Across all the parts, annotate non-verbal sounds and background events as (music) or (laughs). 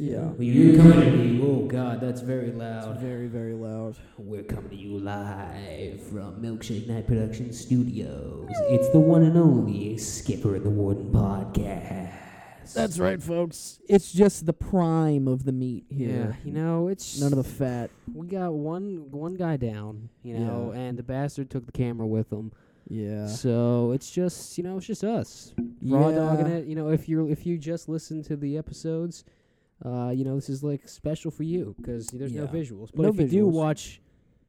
Yeah. We're coming to you. Oh God, that's very It's loud. very, very loud. We're coming to you live from Milkshake Night Production Studios. It's the one and only Skipper and the Warden podcast. That's right, folks. It's just the prime of the meat Yeah, here. you know it's None of the fat. we got one one guy down, you know, Yeah. and the bastard took the camera with him. Yeah. So it's just you know it's just us raw dogging Yeah. it. You know if you if you just listen to the episodes, uh, you know this is like special for you because there's no Yeah. visuals. But No if you do watch,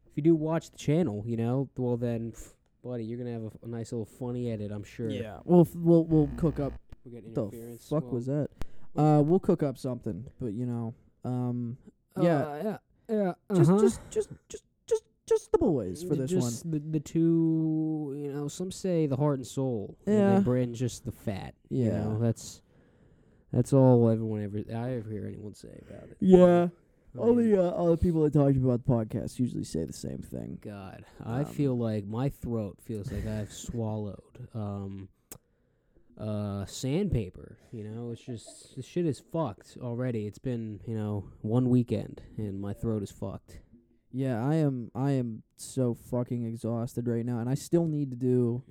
if you do watch the channel, you know, well then, pff, buddy, you're gonna have a, f- a nice little funny edit. I'm sure. Yeah. We'll f- we'll we'll cook up. We're getting The interference. fuck Well, was that? Uh, we'll cook up something, but you know, um, yeah. uh, yeah, yeah. just uh-huh. just just just just just the boys for D- this just one. The, the two, you know, some say the heart and soul. and Yeah. then Brandon just the fat. You Yeah. know, that's that's all everyone ever I ever hear anyone say about it. Yeah. I All mean, the uh, all the people that talk about the podcast usually say the same thing. God, I um, feel like my throat feels like I've swallowed um uh sandpaper. You know, it's just this shit is fucked already. It's been you know one weekend and my throat is fucked. Yeah, I am. I am so fucking exhausted right now, and I still need to do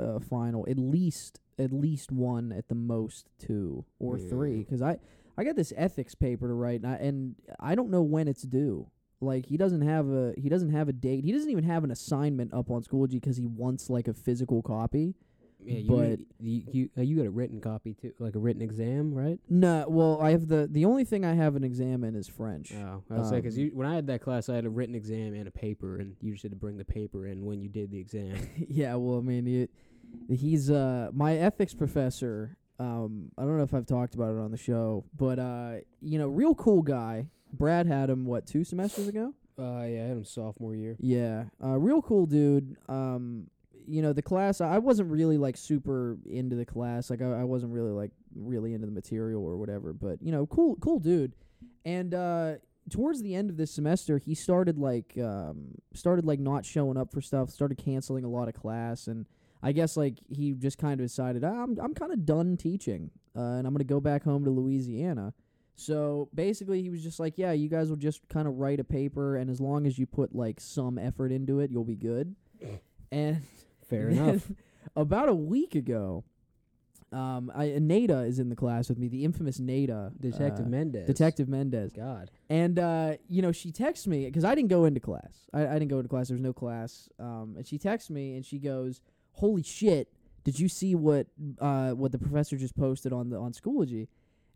a final, at least at least one, at the most two or Yeah. because I I got this ethics paper to write, and I, and I don't know when it's due. Like he doesn't have a he doesn't have a date. He doesn't even have an assignment up on Schoology 'cause he wants like a physical copy. Yeah, you But- you you, uh, you got a written copy too, like a written exam, right? No, well, I have the the only thing I have an exam in is French. Oh, I was say because Um, when I had that class, I had a written exam and a paper, and you just had to bring the paper in when you did the exam. (laughs) yeah, well, I mean, he, he's uh my ethics professor. Um, I don't know if I've talked about it on the show, but uh, you know, real cool guy. Brad had him what two semesters ago? uh, yeah, I had him sophomore year. Yeah, uh, real cool dude. Um, you know, the class I wasn't really like super into the class. Like I, I wasn't really like really into the material or whatever. But you know, cool, cool dude. And uh, towards the end of this semester, he started like um, started like not showing up for stuff. Started canceling a lot of class, and I guess like he just kind of decided "Ah, I'm I'm kind of done teaching, uh, and I'm gonna go back home to Louisiana. So basically, he was just like, "Yeah, you guys will just kind of write a paper, and as long as you put like some effort into it, you'll be good." (laughs) And Fair (laughs) enough. About a week ago, um, I Nada is in the class with me, the infamous Nada, Detective uh, Mendez. Detective Mendez, God. and uh, you know she texts me because I didn't go into class. I, I didn't go into class. There was no class. Um, and she texts me and she goes, "Holy shit! Did you see what uh what the professor just posted on the on Schoology?"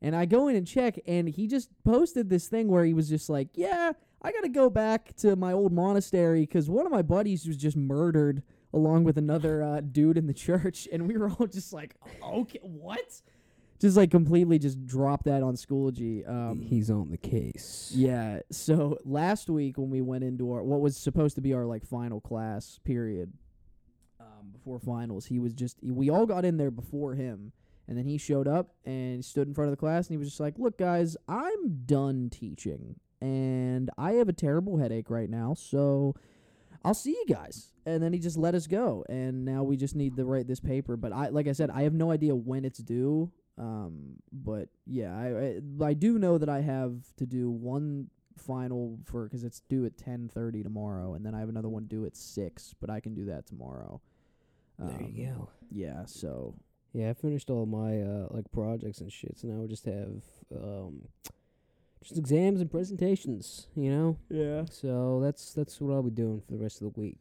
And I go in and check, and he just posted this thing where he was just like, "Yeah, I got to go back to my old monastery because one of my buddies was just murdered along with another uh, dude in the (laughs) church," and we were all just like, "Okay, what?" Just like completely just dropped that on Schoology. Um, He's on the case. yeah. So last week when we went into our what was supposed to be our like final class period, um, before finals, he was just we all got in there before him, and then he showed up and stood in front of the class and he was just like, "Look, guys, I'm done teaching, and I have a terrible headache right now, so." I'll see you guys. And then he just let us go. And now we just need to write this paper. But I, like I said, I have no idea when it's due. Um, but yeah, I, I I do know that I have to do one final for because it's due at ten thirty tomorrow, and then I have another one due at six. But I can do that tomorrow. There Um, you go. Yeah. So Yeah, I finished all my uh, like projects and shit, so now we just have um, just exams and presentations. You know. yeah, So that's that's what I'll be doing for the rest of the week.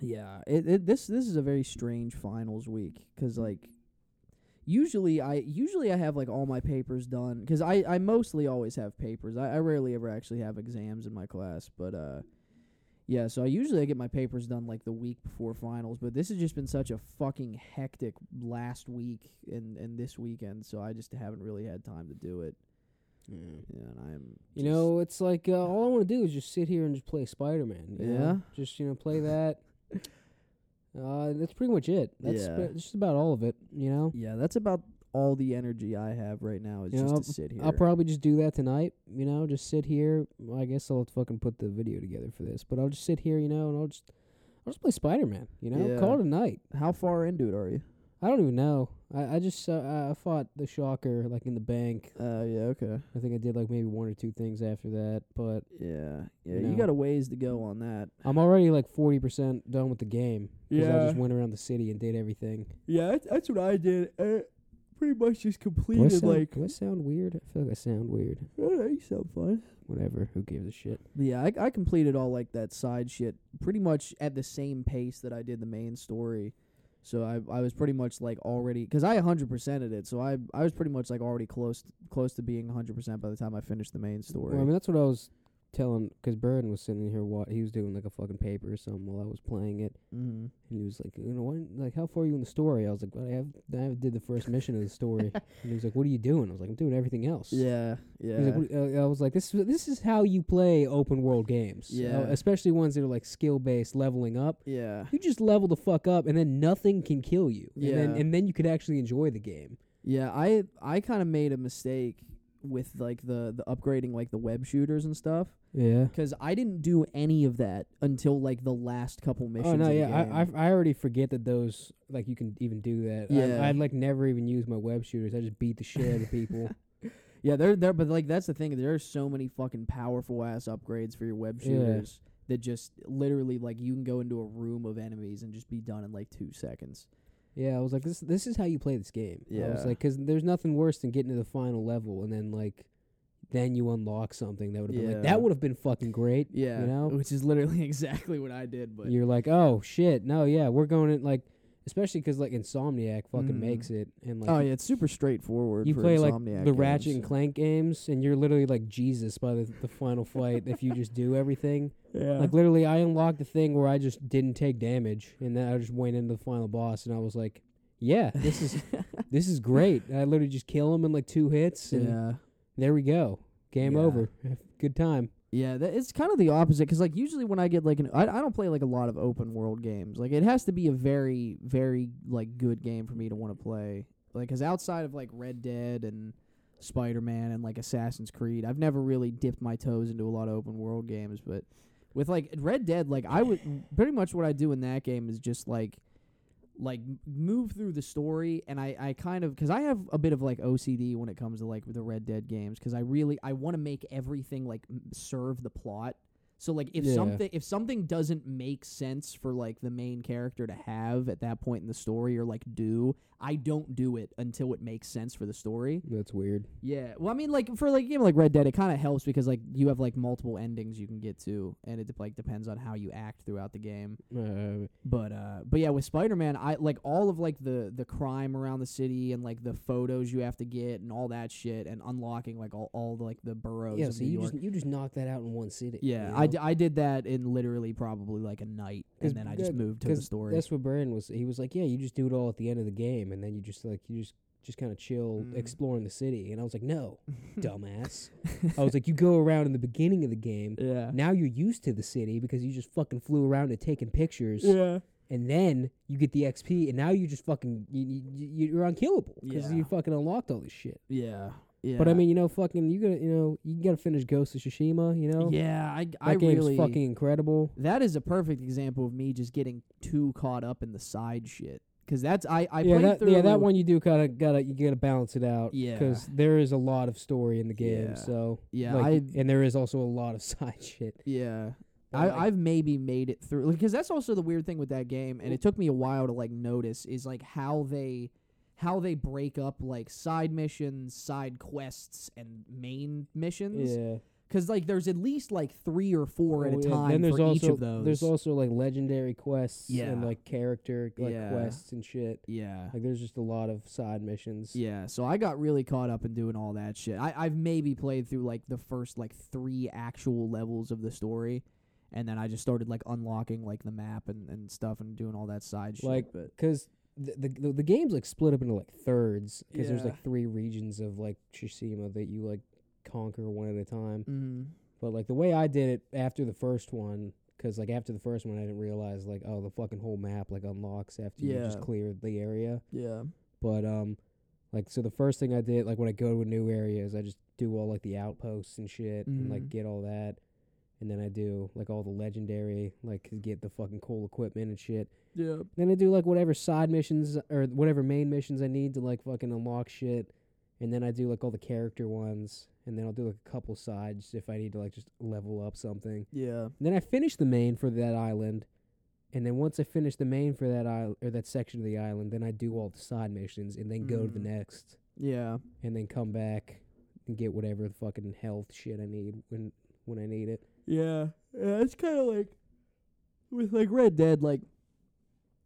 yeah. It, it this this is a very strange finals week because like usually I usually I have like all my papers done because I I mostly always have papers. I, I rarely ever actually have exams in my class, but uh. Yeah, so I usually I get my papers done like the week before finals, but this has just been such a fucking hectic last week and and this weekend, so I just haven't really had time to do it. Yeah. Yeah, and I'm You just- know, it's like uh, all I want to do is just sit here and just play Spider Man. Yeah? Just you know, play that. (laughs) uh, that's pretty much it. That's Yeah. sp- just about all of it. You know. yeah, that's about all the energy I have right now is You just know, to sit here. I'll probably just do that tonight. You know, just sit here. Well, I guess I'll fucking put the video together for this, but I'll just sit here. You know, and I'll just I'll just play Spider Man. You know, Yeah. call it a night. How far into it are you? I don't even know. I I just uh, I fought the shocker like in the bank. Uh, yeah, okay. I think I did like maybe one or two things after that, but Yeah, yeah. You You know. got a ways to go on that. I'm already like forty percent done with the game. 'cause I Yeah. just went around the city and did everything. Yeah, that's, that's what I did. Uh, pretty much just Do I, completed sound, like. do I sound weird? I feel like I sound weird. Oh, you sound fine. Whatever. Who gives a shit? Yeah, I, I completed all like that side shit pretty much at the same pace that I did the main story. So I I was pretty much like already because I 100%ed it. So I I was pretty much like already close close to being 100% by the time I finished the main story. Well, I mean, that's what I was telling because Burden was sitting here. What he was doing like a fucking paper or something while I was playing it, mm-hmm. and he was like, you know, what, like how far are you in the story? I was like, well, I have I have did the first mission of the story, (laughs) and he was like, what are you doing? I was like, I'm doing everything else. Yeah, yeah. Like, uh, I was like, this is this is how you play open world games. uh, Yeah. especially ones that are like skill based, leveling up. yeah. You just level the fuck up, and then nothing can kill you. And then Yeah. and then you could actually enjoy the game. Yeah, I I kind of made a mistake with like the the upgrading like the web shooters and stuff Yeah. because I didn't do any of that until like the last couple oh, missions. Oh no, yeah. I, I I already forget that those like you can even do that. Yeah. I, I'd like never even use my web shooters. I just beat the shit out of people. (laughs) (laughs) yeah, they're there, but like that's the thing. There are so many fucking powerful ass upgrades for your web shooters that just literally like you can go into a room of enemies and just be done in like two seconds. Yeah, I was like, this this is how you play this game. Yeah, I was like, because there's nothing worse than getting to the final level and then like, then you unlock something that would have been like that would have been fucking great. Yeah, you know, (laughs) which is literally (laughs) exactly what I did. But you're like, oh shit, no, yeah, we're going in like, especially 'cause like Insomniac fucking Mhm. makes it and like oh yeah, it's super straightforward. you for play like Insomniac the games. Ratchet and Clank games, and you're literally like Jesus by the, the final fight if you just do everything. (laughs) Yeah, Like literally, I unlocked the thing where I just didn't take damage, and then I just went into the final boss, and I was like, "Yeah, this is (laughs) this is great." I literally just kill him in like two hits, and yeah. there we go, game Yeah. over. Good time. Yeah, that, it's kind of the opposite 'cause like usually when I get like an I, I don't play like a lot of open world games. Like it has to be a very very like good game for me to want to play. Like 'cause outside of like Red Dead and Spider Man and like Assassin's Creed, I've never really dipped my toes into a lot of open world games. But with like Red Dead, like I would pretty much what I do in that game is just like like move through the story and I, I kind of because I have a bit of like OCD when it comes to like the Red Dead games because I really I want to make everything like serve the plot. So like if Yeah. something if something doesn't make sense for like the main character to have at that point in the story or like do, I don't do it until it makes sense for the story. That's weird. Yeah. Well, I mean, like for like a game like Red Dead, it kind of helps because like you have like multiple endings you can get to, and it like depends on how you act throughout the game. Uh, But uh, but yeah, with Spider Man, I like all of like the the crime around the city and like the photos you have to get and all that shit, and unlocking like all all the, like the boroughs yeah, so you York. just you just knock that out in one sitting. yeah, you I? D- I did that in literally probably like a night, and then I just moved to the story. That's what Brian was. He was like, "Yeah, you just do it all at the end of the game, and then you just like you just just kind of chill, Mm. exploring the city." And I was like, "No, (laughs) dumbass." I was like, "You go around in the beginning of the game. (laughs) yeah. Now you're used to the city because you just fucking flew around and taking pictures, Yeah. and then you get the XP, and now you just fucking you, you, you're unkillable because Yeah. you fucking unlocked all this shit." Yeah. Yeah. But I mean, you know, fucking, you gotta, you know, you gotta finish Ghost of Tsushima. You know, yeah, I that I game's really fucking incredible. that is a perfect example of me just getting too caught up in the side shit. Cause that's I I yeah, played that, through yeah, that one you do kind of gotta you gotta balance it out. Yeah. because there is a lot of story in the game. Yeah. So Yeah, like, I- and there is also a lot of (laughs) side shit. Yeah. I, I've maybe made it through because that's also the weird thing with that game, and it took me a while to like notice is like how they how they break up like side missions, side quests, and main missions. Yeah, Because like there's at least like three or four oh, at Oh, a yeah, time Then there's for also each of those. there's also like legendary quests Yeah. and like character like Yeah. quests and shit. yeah. Like there's just a lot of side missions. Yeah, so I got really caught up in doing all that shit. I, I've maybe played through like the first like three actual levels of the story, and then I just started like unlocking like the map and, and stuff and doing all that side shit. Like, because the, the the game's like split up into like thirds because there's Yeah. like three regions of like Tsushima that you like conquer one at a time. mm, But like the way I did it after the first one, because like after the first one, I didn't realize like oh the fucking whole map like unlocks after you just Yeah. clear the area. yeah, But um, like so the first thing I did like when I go to a new area is I just do all like the outposts and shit and like Mhm. get all that, and then I do like all the legendary, like get the fucking cool equipment and shit. Yeah. Then I do like whatever side missions or whatever main missions I need to like fucking unlock shit. And then I do like all the character ones. And then I'll do like a couple sides if I need to like just level up something. Yeah. And then I finish the main for that island. And then once I finish the main for that island or that section of the island, then I do all the side missions and then go to the Mm. next Yeah. and then come back and get whatever the fucking health shit I need when when I need it. Yeah. Yeah, it's kind of like with like Red Dead like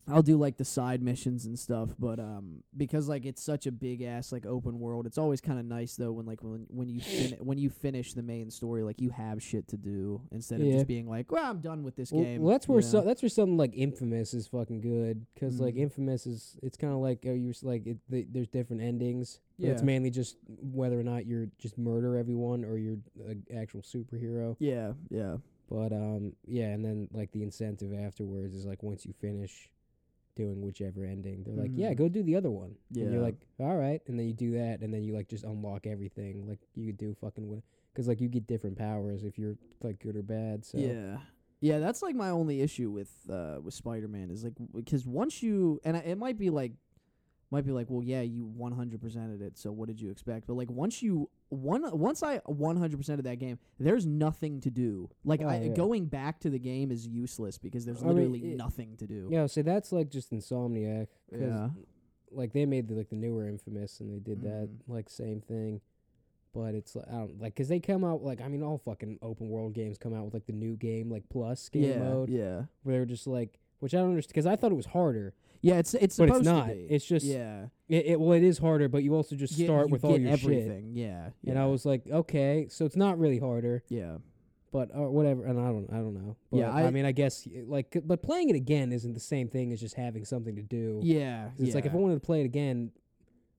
I'll do like the side missions and stuff, but um because like it's such a big ass like open world, it's always kind of nice though when like when when you fin- (sighs) when you finish the main story like you have shit to do instead of Yeah. just being like, "Well, I'm done with this Well, game." well, that's where so, that's where something like Infamous is fucking good because like Mhm. Infamous is it's kind of like oh, you're like it, the, there's different endings. but It's mainly just whether or not you're just murder everyone or you're an actual superhero. Yeah, yeah. But um yeah, and then like the incentive afterwards is like once you finish doing whichever ending, they're like, yeah, Mhm. go do the other one. And Yeah. you're like, all right, and then you do that, and then you like just unlock everything. Like you could do fucking because like you get different powers if you're like good or bad. So Yeah. Yeah, that's like my only issue with uh with Spider-Man is like because once you and I, it might be like might be like, well, yeah, you 100%ed it, so what did you expect? But like once you one once I 100% of that game, there's nothing to do. Like Oh, I, yeah. going back to the game is useless because there's I mean, literally it- nothing to do. Yeah, so that's like just Insomniac. Yeah. Like they made the, like the newer Infamous, and they did that Mhm. like same thing. But it's like I don't like because they come out like I mean all fucking open world games come out with like the new game like plus game yeah, mode yeah. where they're just like which I don't understand because I thought it was harder, Yeah, it's it's but it's supposed not. to be. It's just yeah. it, it well it is harder, but you also just Get- start you with all get your shit. everything. Yeah. And yeah. I was like, okay, so it's not really harder, yeah. but or whatever. And I don't, I don't know. But, Yeah, I, I- mean, I guess y- like, but playing it again isn't the same thing as just having something to do. Yeah. 'Cause It's like if I yeah. wanted to play it again,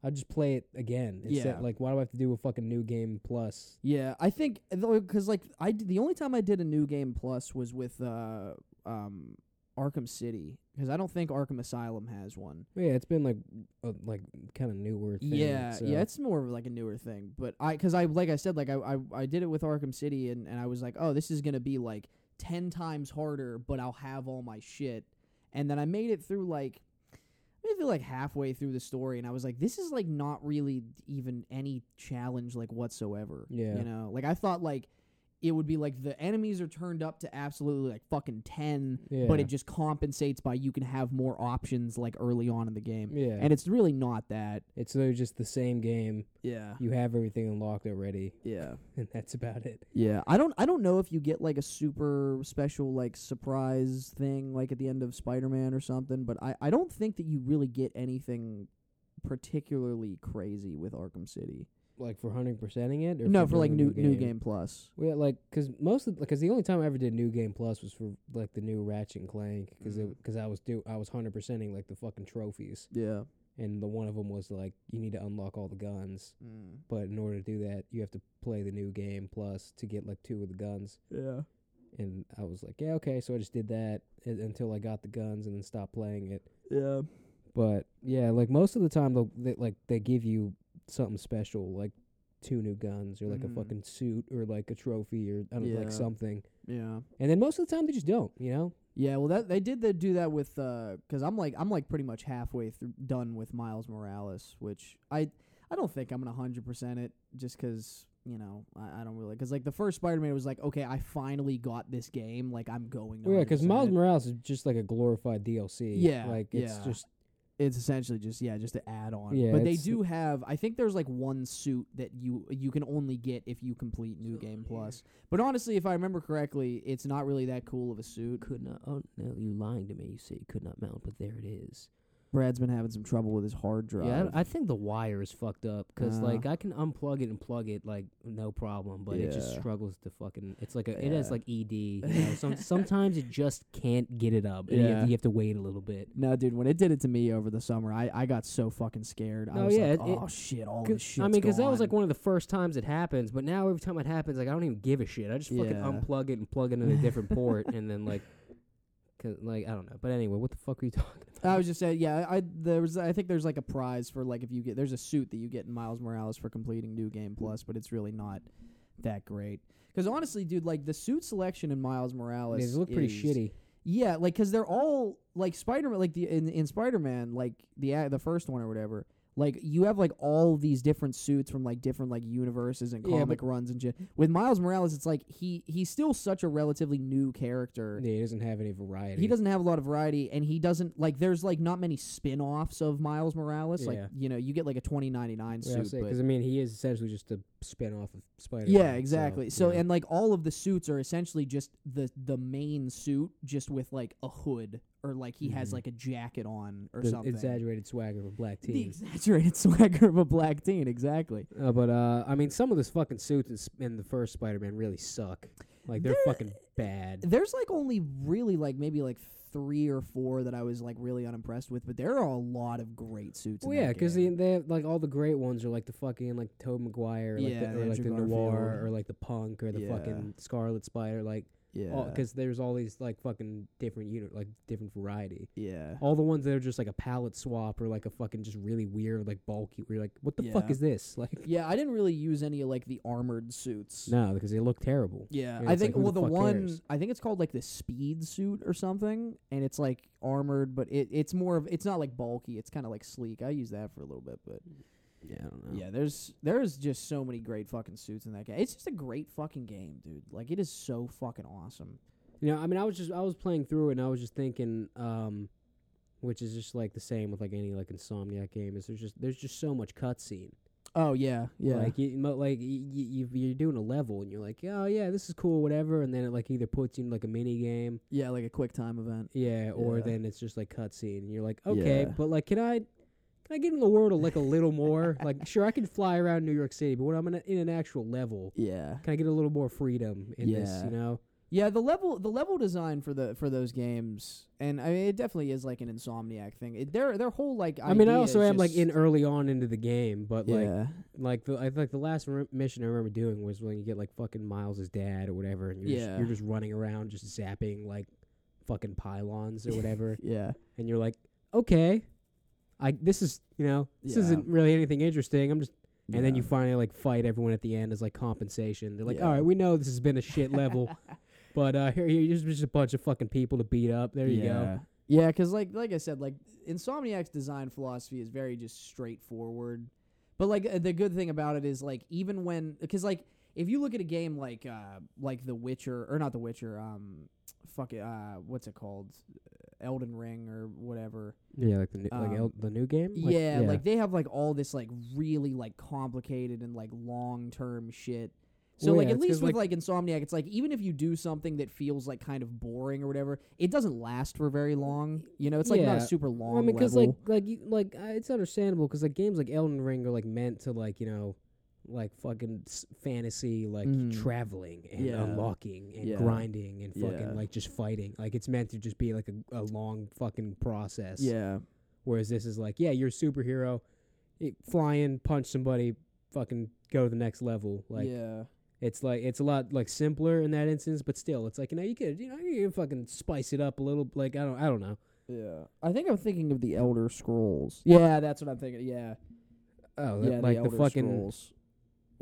I'd just play it again. Instead, Yeah. like why do I have to do a fucking new game plus? Yeah, I think because like I d- the only time I did a new game plus was with uh um Arkham City because I don't think Arkham Asylum has one. Yeah, it's been like a, like kind of newer. Thing, yeah, so- yeah, it's more of like a newer thing. But I because I like I said like I, I I did it with Arkham City and and I was like oh this is gonna be like ten times harder, but I'll have all my shit. And then I made it through like maybe like halfway through the story, and I was like this is like not really even any challenge like whatsoever. Yeah. you know, like I thought like. It would be like the enemies are turned up to absolutely like fucking ten, yeah. but it just compensates by you can have more options like early on in the game, yeah, and it's really not that. it's literally just the same game. Yeah, You have everything unlocked already, yeah. (laughs) and that's about it. Yeah, I don't I don't know if you get like a super special like surprise thing like at the end of Spider-Man or something, but I I don't think that you really get anything particularly crazy with Arkham City. Like for hundred percenting it, or no, for like a new new game plus. Well, like, cause most of because the only time I ever did New Game Plus was for like the new Ratchet and Clank, because because mm. I was do I was hundred percenting like the fucking trophies, Yeah. and the one of them was like you need to unlock all the guns, mm. but in order to do that, you have to play the New Game Plus to get like two of the guns. Yeah. And I was like, yeah, okay. So I just did that until I got the guns, and then stopped playing it. Yeah. But yeah, like most of the time, they like they give you something special, like two new guns, or like Mhm. a fucking suit, or like a trophy, or I don't know, like something. Yeah. And then most of the time they just don't, you know? Yeah, well, that they did the, do that with because I'm like I'm like pretty much halfway through done with Miles Morales, which I I don't think I'm gonna hundred percent it just 'cause you know I, I don't really because like the first Spider-Man was like okay I finally got this game like I'm going to Well, yeah, because Miles. Morales is just like a glorified DLC. Yeah, like it's yeah. just it's essentially just yeah just to add on Yeah, but they it's- do have I think there's like one suit that you you can only get if you complete New Game Plus but honestly if I remember correctly it's not really that cool of a suit could not. Oh no, you lying to me. You say you could not mount, but there it is. Brad's been having some trouble with his hard drive Yeah, I, I think the wire is fucked up because Uh. like I can unplug it and plug it like no problem, but it just Yeah. struggles to fucking. It's like a, it has Yeah. like ED. You (laughs) know, some sometimes it just can't get it up. And you, have Yeah. to, you have to wait a little bit. No, dude, when it did it to me over the summer, I, I got so fucking scared. I No, was yeah, like, it- it- oh shit, all this shit. I mean, because that was like one of the first times it happens, but now every time it happens, like I don't even give a shit. I just fucking Yeah. unplug it and plug it in a different port, and then like, (laughs) cause like I don't know. But anyway, what the fuck are you (laughs) talking about? I was just saying, yeah, I there was I think there's like a prize for like if you get there's a suit that you get in Miles Morales for completing New Game Plus, but it's really not that great. Because honestly, dude, like the suit selection in Miles Morales, They look pretty is- shitty. Yeah, like because they're all like Spider Man, like the in in Spider Man, like the a- the first one or whatever. Like you have like all these different suits from like different like universes and Yeah, comic runs and shit. With Miles Morales, it's like he he's still such a relatively new character. Yeah, he doesn't have any variety. He doesn't have a lot of variety, and he doesn't like. There's like not many spin-offs of Miles Morales. Like Yeah. you know, you get like a twenty ninety nine suit, but because I mean he is essentially just a spin off of Spider. yeah, exactly. So, and like all of the suits are essentially just the the main suit, just with like a hood or like he has Mhm. like a jacket on or the something. exaggerated swagger of a black teen. the exaggerated (laughs) swagger of a black teen, exactly. Uh, but uh, I mean, some of the fucking suits in, Sp- in the first Spider-Man really suck. Like they're They're- fucking bad. There's like only really like maybe like three or four that I was like really unimpressed with, but there are a lot of great suits. Well, in yeah, that because game. they have like all the great ones are like the fucking like Tobey Maguire, or like Yeah, the, or like the Andrew Noir, Garfield. or like the Punk, or the Yeah. fucking Scarlet Spider, like yeah, because there's all these like fucking different unit, like different variety. yeah, All the ones that are just like a palette swap or like a fucking just really weird, like bulky. Where you're like, what the fuck Yeah. is this? (laughs) Like, yeah. I didn't really use any of like the armored suits. no, because they look terrible. Yeah, And I it's think like, who well the the fuck one cares? I think it's called like the speed suit or something, and it's like armored, but it it's more of it's not like bulky. It's kind of like sleek. I use that for a little bit, but mm. Yeah, I don't know. yeah, there's there's just so many great fucking suits in that game. It's just a great fucking game, dude. Like it is so fucking awesome. You know, I mean, I was just I was playing through it and I was just thinking, um, which is just like the same with like any like Insomniac game. Is there's just there's just so much cutscene. Oh yeah, yeah, Like you, mo- like y- y- you, you're doing a level and you're like, oh yeah, this is cool, whatever, and then it like either puts you in like a mini game, yeah, like a quick time event. yeah, or Yeah. then it's just like cutscene, and you're like, okay, Yeah. but like, can I? Can I get in the world like a little more? like, sure, I can fly around New York City, but when I'm in, a, in an actual level, Yeah, can I get a little more freedom in this? You know? yeah. The level the level design for the for those games, and I mean, it definitely is like an Insomniac thing. It, their their whole like I mean, I also am like in early on into the game, but like, yeah. like the I think the last re- mission I remember doing was when you get like fucking Miles's dad or whatever, and you're Yeah. just, you're just running around just zapping like fucking pylons or whatever, (laughs) yeah. and you're like, okay, I this is you know this Yeah. isn't really anything interesting. I'm just and then Yeah. you finally like fight everyone at the end as like compensation. They're like, Yeah. all right, we know this has been a shit level, (laughs) but uh here here's just a bunch of fucking people to beat up. There you go. Yeah, because like like I said, like Insomniac's design philosophy is very just straightforward. But like uh, the good thing about it is like even when because like if you look at a game like uh like The Witcher or not The Witcher um fuck it uh what's it called Elden Ring or whatever Yeah, like the new, like Um, El- the new game. Like, yeah, like they have like all this like really like complicated and like long term shit. So Well, like yeah, at least with like, Insomniac, it's like even if you do something that feels like kind of boring or whatever, it doesn't last for very long. You know, it's like not Yeah. a super long. Well, I mean, because like like you, like uh, it's understandable because like games like Elden Ring are like meant to like you know like fucking s- fantasy like Mhm. traveling and Yeah. unlocking and Yeah. grinding and fucking Yeah. like just fighting. Like it's meant to just be like a, a long fucking process. yeah, Whereas this is like, yeah, you're a superhero, y- fly in, punch somebody, fucking go to the next level. Like yeah, it's like it's a lot like simpler in that instance, but still, it's like you know you could you know you could fucking spice it up a little. Like I don't I don't know. yeah. I think I'm thinking of the Elder Scrolls. Yeah, that's what I'm thinking. Yeah, Oh, yeah, like the the, Elder fucking Scrolls,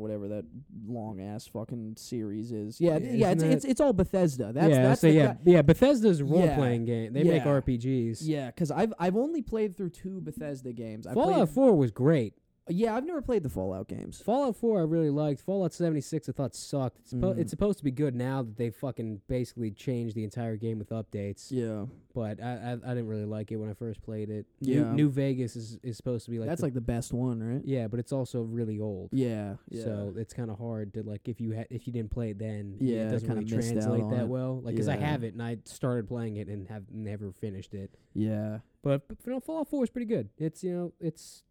whatever that long ass fucking series is. Yeah, Yeah, yeah, it's, it's it's all Bethesda. That's yeah, that's so yeah, ca- yeah. Bethesda's role Yeah, playing game. They make. RPGs. yeah, because I've I've only played through two Bethesda games. I Fallout played, Four was great. Yeah, I've never played the Fallout games. Fallout Four I really liked. Fallout seventy six I thought sucked. It's, suppo- Mhm. it's supposed to be good now that they fucking basically changed the entire game with updates. Yeah, But I, I I didn't really like it when I first played it. New, Yeah. New Vegas is, is supposed to be like that's the- like the best one, right? yeah, but it's also really old. Yeah, yeah. So it's kind of hard to like if you ha- if you didn't play it then Yeah, it doesn't kinda really missed out translate on that it. well. Like 'cause I Yeah. have it and I started playing it and have never finished it. yeah, But, but you know, Fallout Four is pretty good. It's you know it's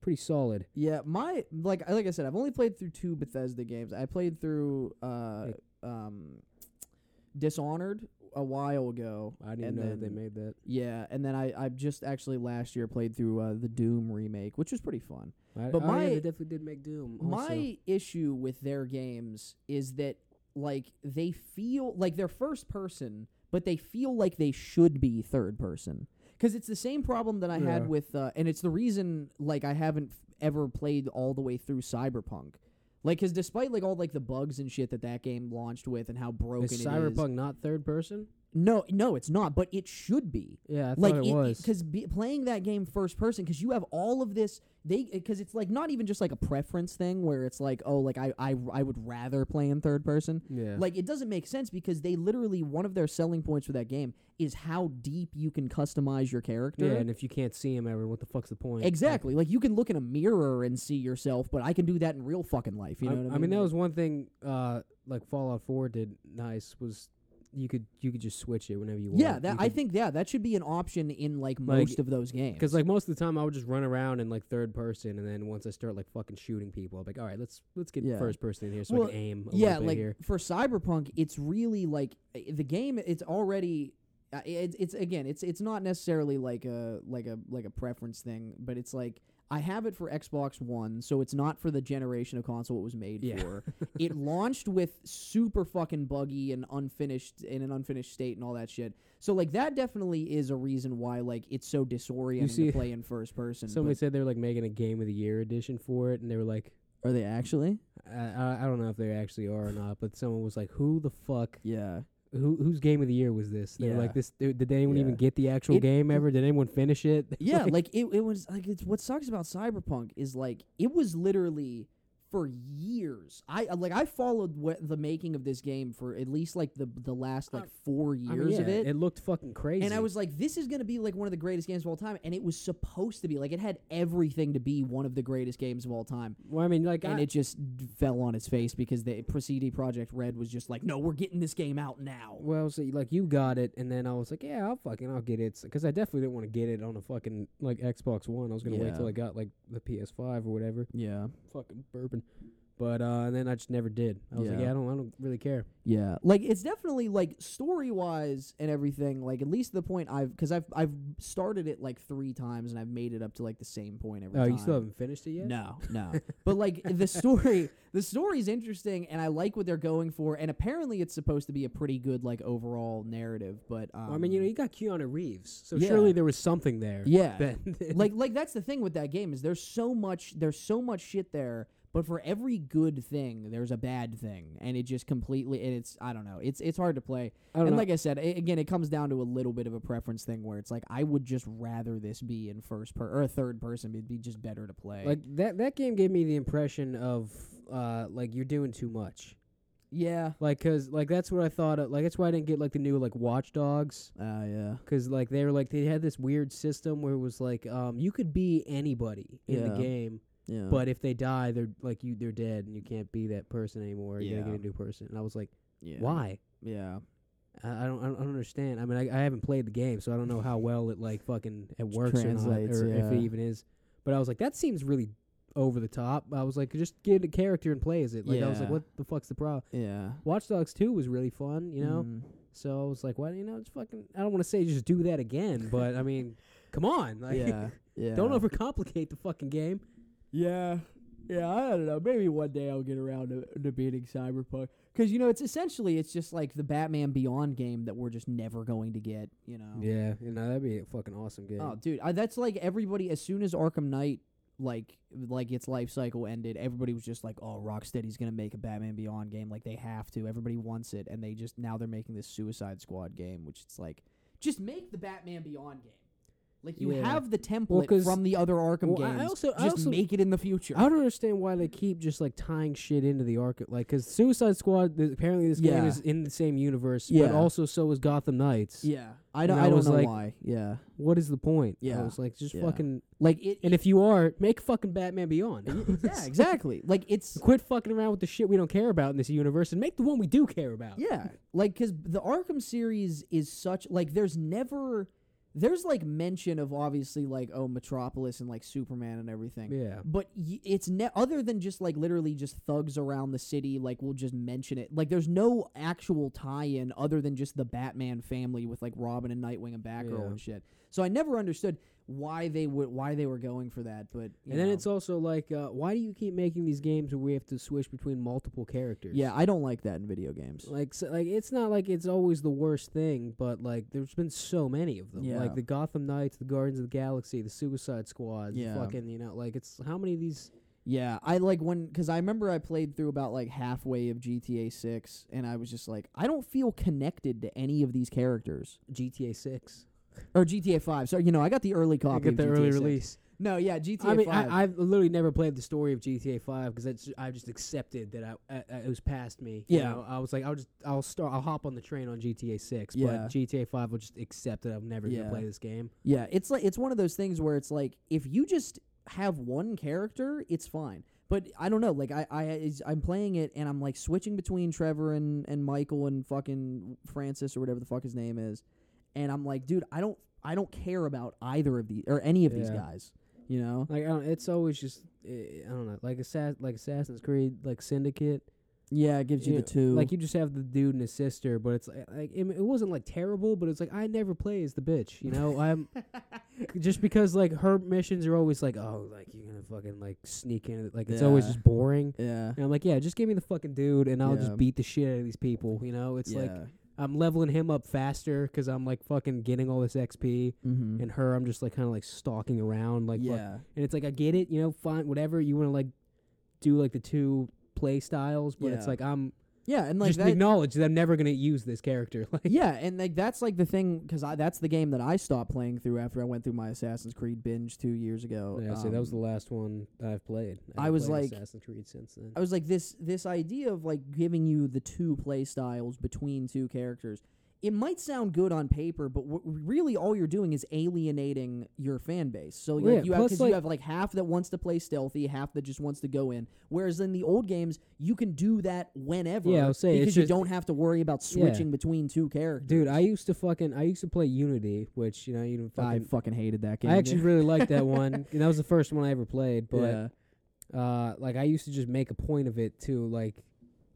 pretty solid. yeah. My like like I said, I've only played through two Bethesda games. I played through uh Hey. um Dishonored a while ago. I didn't know that they made that. Yeah, and then I I just actually last year played through uh, the Doom remake, which was pretty fun. I, But oh, yeah, my- they definitely did make Doom. Also. My issue with their games is that like they feel like they're first person, but they feel like they should be third person. Because it's the same problem that I Yeah. had with, uh, and it's the reason like I haven't f- ever played all the way through Cyberpunk. Like, because despite like all like the bugs and shit that that game launched with and how broken Is it is, Cyberpunk not third person? No, no, it's not. But it should be. Yeah, I like thought it, was. because playing that game first person because you have all of this they because it's like not even just like a preference thing where it's like oh like I, I I would rather play in third person yeah. like it doesn't make sense because they literally one of their selling points for that game is how deep you can customize your character yeah, and if you can't see him ever, what the fuck's the point? exactly like you can look in a mirror and see yourself but I can do that in real fucking life you I, know what I mean I mean, that was one thing. Uh, like Fallout Four did nice was you could you could just switch it whenever you want. yeah that I think yeah that should be an option in like Like, most of those games because like most of the time I would just run around in like third person, and then once I start like fucking shooting people, I'm like, all right, let's let's get Yeah. first person in here so Well, I can aim. A yeah little bit like here. for cyberpunk it's really like i- the game it's already uh, it's, it's again it's it's not necessarily like a like a like a preference thing but it's like i have it for xbox one so it's not for the generation of console it was made Yeah. for. (laughs) It launched with super fucking buggy and unfinished in an unfinished state and all that shit. So like that definitely is a reason why like it's so disorienting see- to play in first person Somebody said they were like making a game of the year edition for it, and they were like, are they actually? I, I, I don't know if they actually are or not, but someone was like, who the fuck yeah who whose game of the year was this? They were Yeah. like this. Did did anyone even get the actual It- game ever? Did anyone finish it? (laughs) Yeah, like it, it was like it's what sucks about Cyberpunk is like it was literally for years. I uh, like I followed what the making of this game for at least like the the last like four I mean, years of it. It looked fucking crazy. And I was like, this is gonna be like one of the greatest games of all time, and it was supposed to be like it had everything to be one of the greatest games of all time, well, I mean, like, and I, it just fell on its face because the CD Projekt Red was just like, no, we're getting this game out now. well, so like you got it, and then I was like, yeah, I'll fucking, I'll get it, because I definitely didn't want to get it on a fucking like Xbox One. I was gonna wait till I got like the PS5 or whatever. Yeah, Fucking But uh, and then I just never did. I was like, Yeah. yeah, I don't, I don't really care. Yeah, like it's definitely like story wise and everything. Like at least the point I've because I've I've started it like three times and I've made it up to like the same point every time. Oh, time. you still haven't finished it yet? No, no. (laughs) but like the story, the story's interesting, and I like what they're going for. And apparently, it's supposed to be a pretty good like overall narrative. But um, Well, I mean, you know, you got Keanu Reeves, so Yeah. surely there was something there. yeah, (laughs) that- like like that's the thing with that game is there's so much there's so much shit there but for every good thing there's a bad thing and it just completely and it's i don't know it's it's hard to play and know. like i said a- again it comes down to a little bit of a preference thing where it's like i would just rather this be in first per or a third person it'd be just better to play like that that game gave me the impression of uh like you're doing too much. yeah Like, cause like that's what I thought. Of, like that's why I didn't get like the new like Watch Dogs. uh yeah Cause like they were like they had this weird system where it was like um you could be anybody in the game, yeah but if they die, they're like you they're dead and you can't be that person anymore. You gotta get a new person. And I was like, yeah why? yeah I, I don't I don't understand. I mean, I, I haven't played the game, so I don't know how well it like fucking it works or not, or if it even is. But I was like, that seems really over the top. I was like, just get a character and play as it. Like I was like, what the fuck's the problem? yeah Watch Dogs Two was really fun, you know. Mhm. So I was like, why? You know, it's fucking. I don't want to say just do that again, but I mean, come on, like, yeah (laughs) yeah don't overcomplicate the fucking game. Yeah. Yeah, I don't know. Maybe one day I'll get around to, to beating Cyberpunk. Because, you know, it's essentially, it's just like the Batman Beyond game that we're just never going to get, you know? Yeah, you know that'd be a fucking awesome game. Oh, dude, I, that's like everybody, as soon as Arkham Knight, like, like its life cycle ended, everybody was just like, oh, Rocksteady's going to make a Batman Beyond game. Like, they have to. Everybody wants it. And they just, now they're making this Suicide Squad game, which it's like, just make the Batman Beyond game. Like, you Yeah. have the template 'cause- from the other Arkham Well, I games. also- I just also- make it in the future. I don't understand why they keep just like tying shit into the Arkham. like because Suicide Squad. th- apparently, this game is in the same universe, yeah. but also so is Gotham Knights. Yeah, I don't. I I, don't know like- why. Yeah, What is the point? Yeah, I Yeah. was like, just Yeah. fucking. like it. And if you are, make fucking Batman Beyond. (laughs) yeah, exactly. Like it's (laughs) Quit fucking around with the shit we don't care about in this universe, and make the one we do care about. yeah, like because the Arkham series is such like there's never there's like mention of obviously like oh Metropolis and like Superman and everything. Yeah. But y- it's ne- other than just like literally just thugs around the city. Like we'll just mention it. Like there's no actual tie-in other than just the Batman family with like Robin and Nightwing and Batgirl Yeah. and shit. So I never understood why they would why they were going for that. But And then know. it's also like, uh, why do you keep making these games where we have to switch between multiple characters? Yeah, I don't like that in video games. Like, so, like it's not like it's always the worst thing, but like there's been so many of them. Yeah. Like the Gotham Knights, the Guardians of the Galaxy, the Suicide Squad, Yeah. fucking, you know, like it's how many of these Yeah, I like when because I remember I played through about like halfway of GTA Six, and I was just like, I don't feel connected to any of these characters. GTA Six. Or GTA Five. So you know, I got the early I copy. get of the early 6. release. No, yeah, GTA I mean, Five. I, I've literally never played the story of GTA Five because I just accepted that I, I, I it was past me. you Yeah. know? I was like, I'll just I'll start I'll hop on the train on GTA Six, Yeah. but GTA Five will just accept that I'm never Yeah. gonna play this game. yeah, it's like it's one of those things where it's like if you just have one character, it's fine. But I don't know, like I I I'm playing it and I'm like switching between Trevor and and Michael and fucking Francis or whatever the fuck his name is, and I'm like, dude, I don't I don't care about either of these or any of these Yeah. guys. You know? Like I don't, it's always just eh, I don't know, like Assass- like Assassin's Creed, like Syndicate. Yeah, it gives you, know, the two. Like you just have the dude and his sister, but it's like, like it, it wasn't like terrible, but it's like I never play as the bitch, you know. (laughs) I'm just because like her missions are always like, oh, like you're gonna fucking like sneak in, like it's always Yeah. just boring. yeah. And I'm like, yeah, just give me the fucking dude, and I'll Yeah. just beat the shit out of these people. You know, it's like yeah. I'm leveling him up faster because I'm like fucking getting all this XP, mm-hmm. and her I'm just like kind of like stalking around, like fuck- yeah. and it's like I get it, you know, fine, whatever you want to like do like the two play styles, but it's like I'm Yeah, and like just that, acknowledge that I'm never gonna use this character. (laughs) Like, yeah, and like that's like the thing because that's the game that I stopped playing through after I went through my Assassin's Creed binge two years ago. yeah, so that was the Um, last one I've played. I haven't was played like- Assassin's Creed since then. I was like this this idea of like giving you the two play styles between two characters. It might sound good on paper, but w- really all you're doing is alienating your fan base. So like Yeah, you have because like- you have like half that wants to play stealthy, half that just wants to go in. Whereas in the old games, you can do that whenever. Yeah, I was saying, it's because you just- don't have to worry about Yeah. switching between two characters. Dude, I used to fucking I used to play Unity, which you know you don't fucking I fucking. hated that game. I actually really liked that (laughs) one. and that was the first one I ever played. But yeah. uh, like I used to just make a point of it too. Like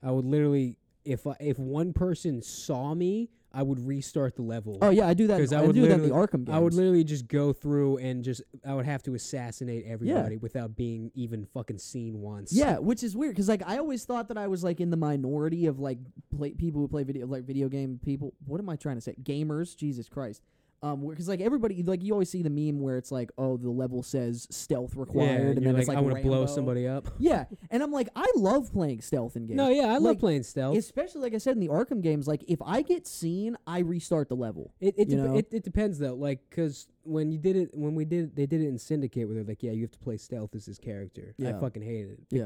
I would literally, if I, if one person saw me, I would restart the level. Oh yeah, I do that. 'Cause in- I I, would do that in the Arkham games. I would literally just go through and just I would have to assassinate everybody without being even fucking seen once. Yeah, which is weird because like I always thought that I was like in the minority of like play, people who play video like video game people. What am I trying to say? Gamers, Jesus Christ. Um, because like everybody, like you always see the meme where it's like, oh, the level says stealth required, yeah, and you're then like, it's like I want to blow somebody up. (laughs) Yeah, and I'm like, I love playing stealth in games. No, yeah, I love playing stealth. especially like I said in the Arkham games. Like if I get seen, I restart the level. It it, dep- it it depends though, like because when you did it when we did they did it in Syndicate where they're like, yeah, you have to play stealth as this character. I fucking hated it Yeah.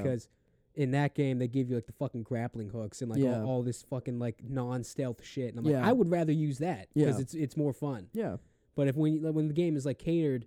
In that game they give you like the fucking grappling hooks and like Yeah. all, all this fucking like non-stealth shit, and I'm Yeah. like, I would rather use that because Yeah. it's it's more fun. Yeah, But if when you, like, when the game is like catered,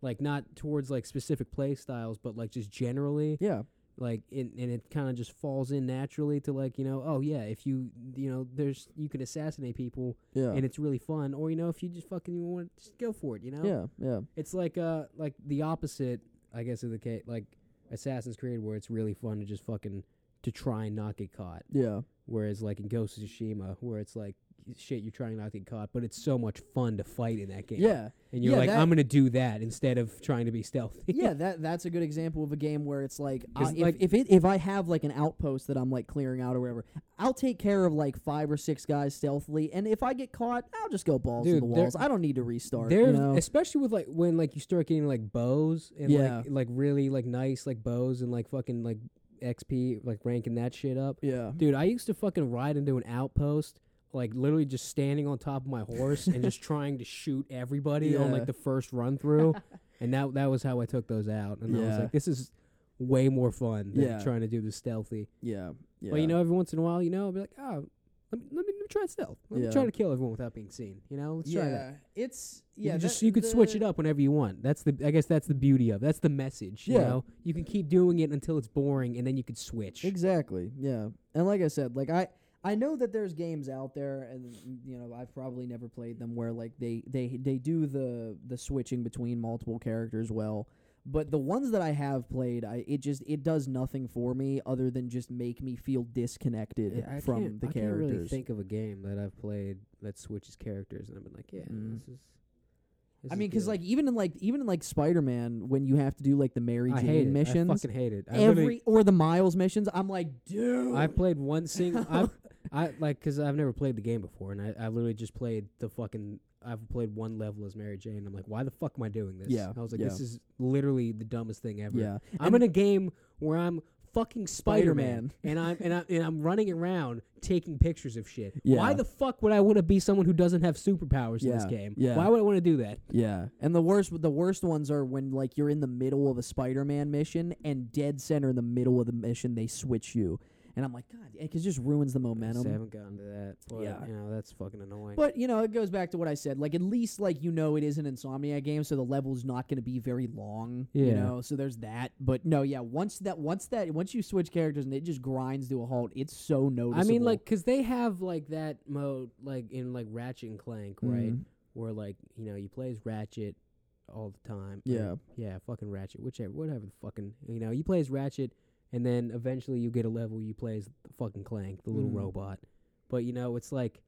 like not towards like specific play styles, but like just generally, yeah, like in, and it kind of just falls in naturally to like you know, oh yeah, if you you know, there's you can assassinate people yeah, and it's really fun. Or you know, if you just fucking you want, just go for it. You know, yeah, yeah, it's like uh like the opposite, I guess, of the case like Assassin's Creed, where it's really fun to just fucking to try and not get caught. yeah. Whereas like in Ghost of Tsushima, where it's like shit, you're trying not to get caught, but it's so much fun to fight in that game. Yeah, and you're Yeah, like, that- I'm gonna do that instead of trying to be stealthy. (laughs) yeah, that that's a good example of a game where it's like, uh, if, like- if it if I have like an outpost that I'm like clearing out or whatever, I'll take care of like five or six guys stealthily, and if I get caught, I'll just go balls to Dude, the walls. I don't need to restart. You know? especially with like when like you start getting like bows and Yeah. like like really like nice like bows and like fucking like XP like ranking that shit up. yeah, Dude, I used to fucking ride into an outpost, like literally just standing on top of my horse and just (laughs) trying to shoot everybody on Yeah. like the first run through, (laughs) and that that was how I took those out. And I was Yeah. like, this is way more fun than Yeah. trying to do the stealthy. yeah, yeah. But you know, every once in a while, you know, I'll be like, oh, let me let me, let me try stealth. Let Yeah. me try to kill everyone without being seen. You know, let's yeah, try that. it's yeah. just that- you could switch it the- up whenever you want. That's the I guess that's the beauty of. it. That's the message. You Yeah. know, you can keep doing it until it's boring, and then you could switch. Exactly. Yeah. And like I said, like I I know that there's games out there and you know, I've probably never played them where like they they they do the the switching between multiple characters well. But the ones that I have played, I it just it does nothing for me other than just make me feel disconnected Yeah, I from the I characters. can't really think of a game that I've played that switches characters, and I've been like, yeah, Mm. this is. This I mean, because like even in like even in like Spider Man, when you have to do like the Mary I Jane hate it. missions, I fucking hate it. I every or the Miles missions, I'm like, dude. I've played one single. (laughs) I've I like because I've never played the game before, and I I literally just played the fucking I've played one level as Mary Jane. I'm like, why the fuck am I doing this? Yeah, I was like, yeah. this is literally the dumbest thing ever. Yeah. I'm in a game where I'm fucking Spider-Man, Spider-Man. and I'm and, I, and I'm running around taking pictures of shit. Yeah. Why the fuck would I want to be someone who doesn't have superpowers in this game? yeah. Why would I want to do that? Yeah, and the worst the worst ones are when like you're in the middle of a Spider-Man mission and dead center in the middle of the mission they switch you, and I'm like, God, it just ruins the momentum. I haven't gotten to that. But, Yeah. you know that's fucking annoying. But you know, it goes back to what I said. Like at least like you know it is an Insomniac game, so the level's not going to be very long. Yeah. You know, so there's that. But no, yeah, once that once that once you switch characters and it just grinds to a halt, it's so noticeable. I mean, like, cause they have like that mode, like in like Ratchet and Clank, right? Mhm. Where like you know you play as Ratchet all the time. Yeah. yeah, fucking Ratchet, whichever, whatever the fucking you know you play as Ratchet, and then eventually you get a level you play as the fucking Clank, the little Mhm. robot. But you know it's like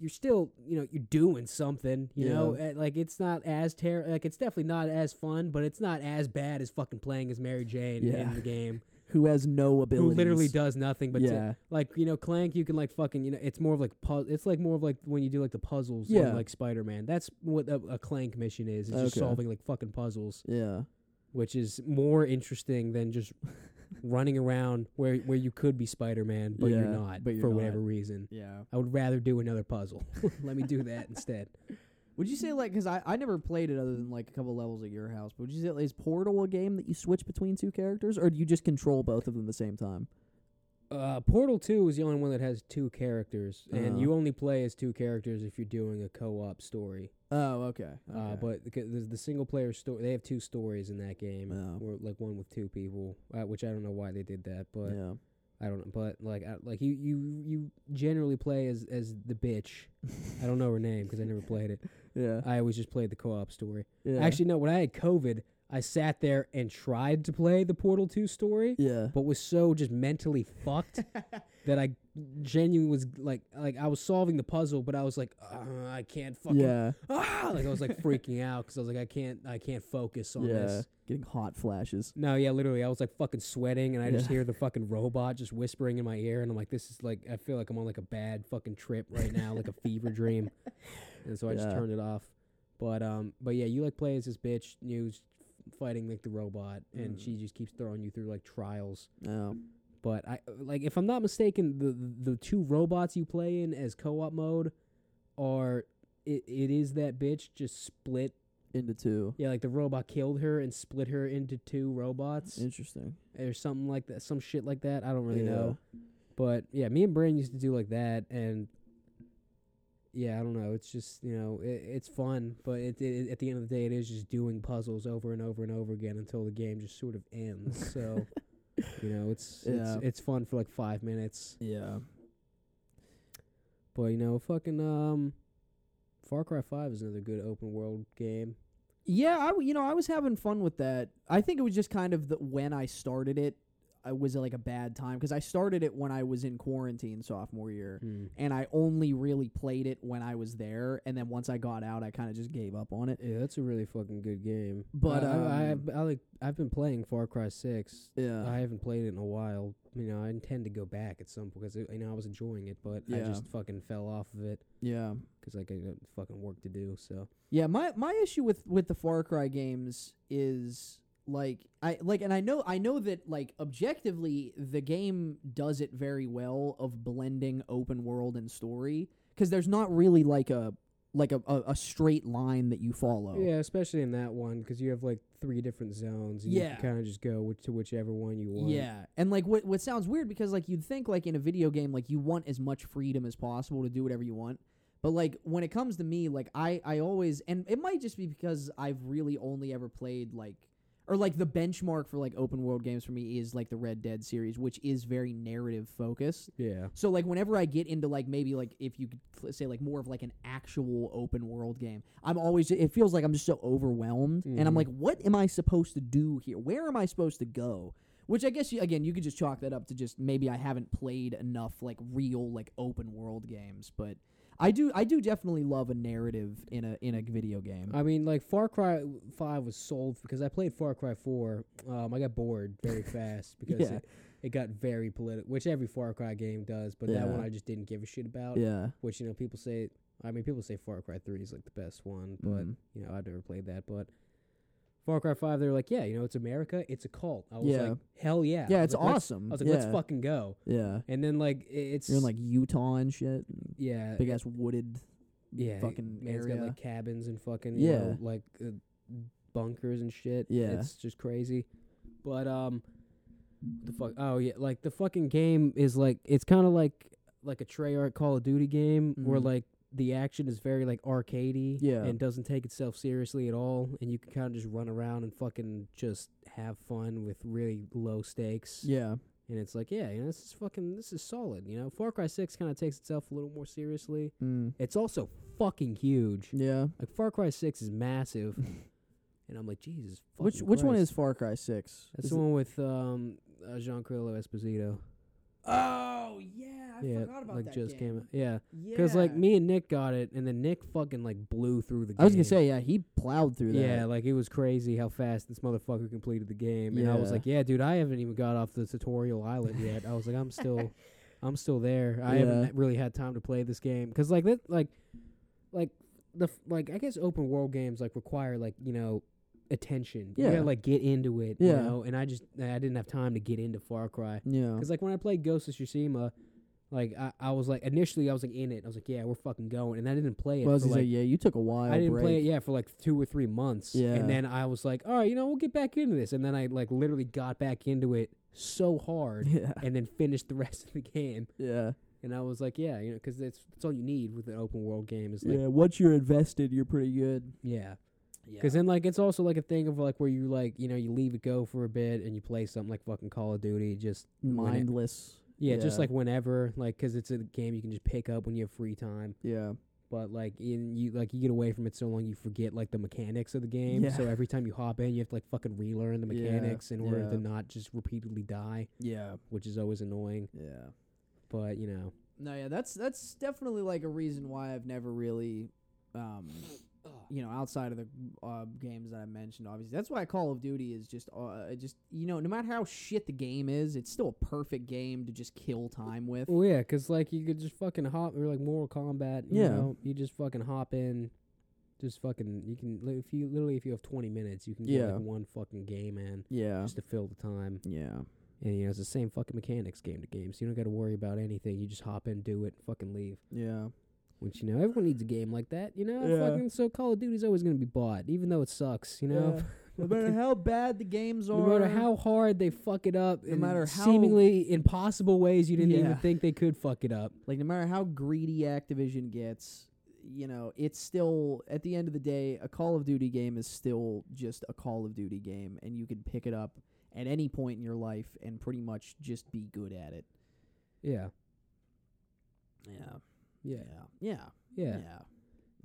you're still you know you're doing something. You know. Uh, like it's not as ter- like it's definitely not as fun, but it's not as bad as fucking playing as Mary Jane Yeah. in the game, (laughs) who has no ability? who literally does nothing but to- yeah, like you know clank you can like fucking you know it's more of like pu- it's like more of like when you do like the puzzles Yeah. like spider-man that's what a, a clank mission is it's just Okay. solving like fucking puzzles yeah, which is more interesting than just (laughs) running around where where you could be spider-man but you're Yeah, not but you're for not. whatever reason yeah. i would rather do another puzzle (laughs) let me do that instead Would you say like because I I never played it other than like a couple levels at your house, but would you say is Portal a game that you switch between two characters, or do you just control both of them at the same time? uh, portal 2 is the only one that has two characters and Uh-huh. you only play as two characters if you're doing a co-op story Oh, okay. Uh, but the, the, the single player story, they have two stories in that game, Oh. where, like one with two people, uh, which I don't know why they did that, but yeah, I don't know. But like, I, like you, you, you generally play as as the bitch. I don't know her name because I never played it. (laughs) yeah, I always just played the co-op story. yeah. Actually, no. When I had COVID, I sat there and tried to play the Portal Two story, yeah, but was so just mentally fucked (laughs) that I genuinely was like, like I was solving the puzzle, but I was like, uh, I can't fucking yeah, (laughs) ah, like I was like freaking out because I was like, I can't, I can't focus on yeah. this. Getting hot flashes. No, yeah, literally, I was like fucking sweating, and I just hear the fucking robot just whispering in my ear, and I'm like, this is like, I feel like I'm on like a bad fucking trip right now, like a fever dream, (laughs) and so I just turned it off. But um, but yeah, you like play as this bitch, you fighting like the robot, and Mm. she just keeps throwing you through like trials. Oh, But I like, if I'm not mistaken, the the, two robots you play in as co-op mode are it, it is that bitch just split into two. yeah, like the robot killed her and split her into two robots Interesting. or something like that, some shit like that. I don't really Yeah. know. But yeah, me and Brandon used to do like that, and yeah, I don't know. It's just you know, it, it's fun, but it, it, at the end of the day, it is just doing puzzles over and over and over again until the game just sort of ends. so (laughs) you know, it's Yeah. it's it's fun for like five minutes, Yeah. but you know, fucking um, Far Cry Five is another good open world game. Yeah, I w- you know I was having fun with that. I think it was just kind of the when I started it, I was like a bad time because I started it when I was in quarantine sophomore year, Hmm. and I only really played it when I was there, and then once I got out, I kind of just gave up on it. Yeah, that's a really fucking good game. But, I, I, um, I, I like I've been playing Far Cry Six. Yeah, I haven't played it in a while. You know, I intend to go back at some point because you know I was enjoying it, but I just fucking fell off of it yeah, because like I got fucking work to do. So yeah. My my issue with with the Far Cry games is like I like, and I know I know that like objectively the game does it very well of blending open world and story because there's not really like a like a, a, a straight line that you follow. yeah, especially in that one because you have like three different zones. And Yeah. you can kind of just go which, to whichever one you want. Yeah, and like what what sounds weird because like you'd think like in a video game like you want as much freedom as possible to do whatever you want, but like when it comes to me like I I always and it might just be because I've really only ever played like or like the benchmark for like open world games for me is like the Red Dead series, which is very narrative focused. yeah, So like whenever I get into like maybe like if you could say like more of like an actual open world game, I'm always it feels like I'm just so overwhelmed and I'm Mhm. like what am I supposed to do here? Where am I supposed to go? Which I guess you, again you could just chalk that up to just maybe I haven't played enough like real like open world games, but I do I do definitely love a narrative in a in a video game. I mean, like Far Cry Five was sold because I played Far Cry Four. Um, I got bored very (laughs) fast because Yeah. it, it got very political, which every Far Cry game does. But Yeah. that one I just didn't give a shit about. yeah. Which you know people say I mean, people say Far Cry Three is like the best one, but Mhm. you know, I've never played that. But Far Cry Five, they're like, yeah, you know, it's America, it's a cult. I was Yeah. like, hell yeah, yeah, was it's like, let's- awesome. I was like, yeah. let's fucking go. Yeah, And then like i- it's you're in like Utah and shit. yeah, Big ass wooded. yeah, fucking area. got like cabins and fucking you Yeah. know, like uh, bunkers and shit. Yeah. it's just crazy. But um, the fuck? Oh yeah, like the fucking game is like it's kind of like like a Treyarch Call of Duty game where Mhm. like the action is very like arcadey Yeah. and doesn't take itself seriously at all, and you can kind of just run around and fucking just have fun with really low stakes. Yeah, And it's like, yeah, you know, this is fucking, this is solid. You know, Far Cry Six kind of takes itself a little more seriously. mm. It's also fucking huge. yeah. Like Far Cry Six is massive, (laughs) and I'm like, Jesus. Which fucking which one Christ. is Far Cry Six? That's Is the one with um uh, Giancarlo Esposito. Oh yeah, I yeah, forgot about like that just game. came. out. Yeah, Yeah, because like me and Nick got it, and then Nick fucking like blew through the. game. I was gonna say yeah, he plowed through that. Yeah, like it was crazy how fast this motherfucker completed the game, and I was Yeah. like, "Yeah, dude, I haven't even got off the tutorial island yet." I was like, "I'm still, (laughs) I'm still there. I Yeah. haven't really had time to play this game because like that, like, like the f- like I guess open world games like require like you know attention. You Yeah. gotta like get into it. You Yeah. know, and I just I didn't have time to get into Far Cry yeah, because like when I played Ghost of Tsushima. Like I, I was like initially I was like in it I was like yeah we're fucking going and I didn't play it Well, I was for gonna like yeah, you took a while. I didn't break. play it yeah for like two or three months. Yeah. And then I was like, all right, you know, we'll get back into this. And then I like literally got back into it so hard, (laughs) Yeah, and then finished the (laughs) rest of the game. yeah, And I was like, yeah, you know, 'cause that's that's all you need with an open world game is like, yeah. Once you're invested, you're pretty good. yeah. Yeah, Because then like it's also like a thing of like where you like you know you leave it go for a bit and you play something like fucking Call of Duty just mindless. Yeah, just like whenever like 'cause it's a game you can just pick up when you have free time. Yeah, but like in you like you get away from it so long you forget like the mechanics of the game. Yeah. So every time you hop in, you have to like fucking relearn the Yeah, mechanics in order yeah. to not just repeatedly die, yeah, which is always annoying. yeah. But you know, No, yeah, that's that's definitely like a reason why I've never really, um, you know, outside of the uh, games that I mentioned, obviously, that's why Call of Duty is just, uh, just you know, no matter how shit the game is, it's still a perfect game to just kill time with. well, yeah, 'cause like you could just fucking hop or like Mortal Kombat. You Yeah. know, you just fucking hop in. Just fucking, you can li- if you literally if you have twenty minutes, you can get Yeah. like one fucking game in Yeah, just to fill the time. yeah, And you know, it's the same fucking mechanics game to game, so you don't got to worry about anything. You just hop in, do it, fucking leave. yeah, Which you know, everyone needs a game like that. You know, Yeah. fucking so Call of Duty's always gonna be bought, even though it sucks. You know, Yeah. (laughs) No matter how bad the games are, no matter how hard they fuck it up, No in matter how- seemingly impossible ways you didn't even think they could fuck it up. like no matter how greedy Activision gets, you know, it's still at the end of the day, a Call of Duty game is still just a Call of Duty game, and you can pick it up at any point in your life and pretty much just be good at it. Yeah, Yeah, yeah, yeah, yeah. yeah.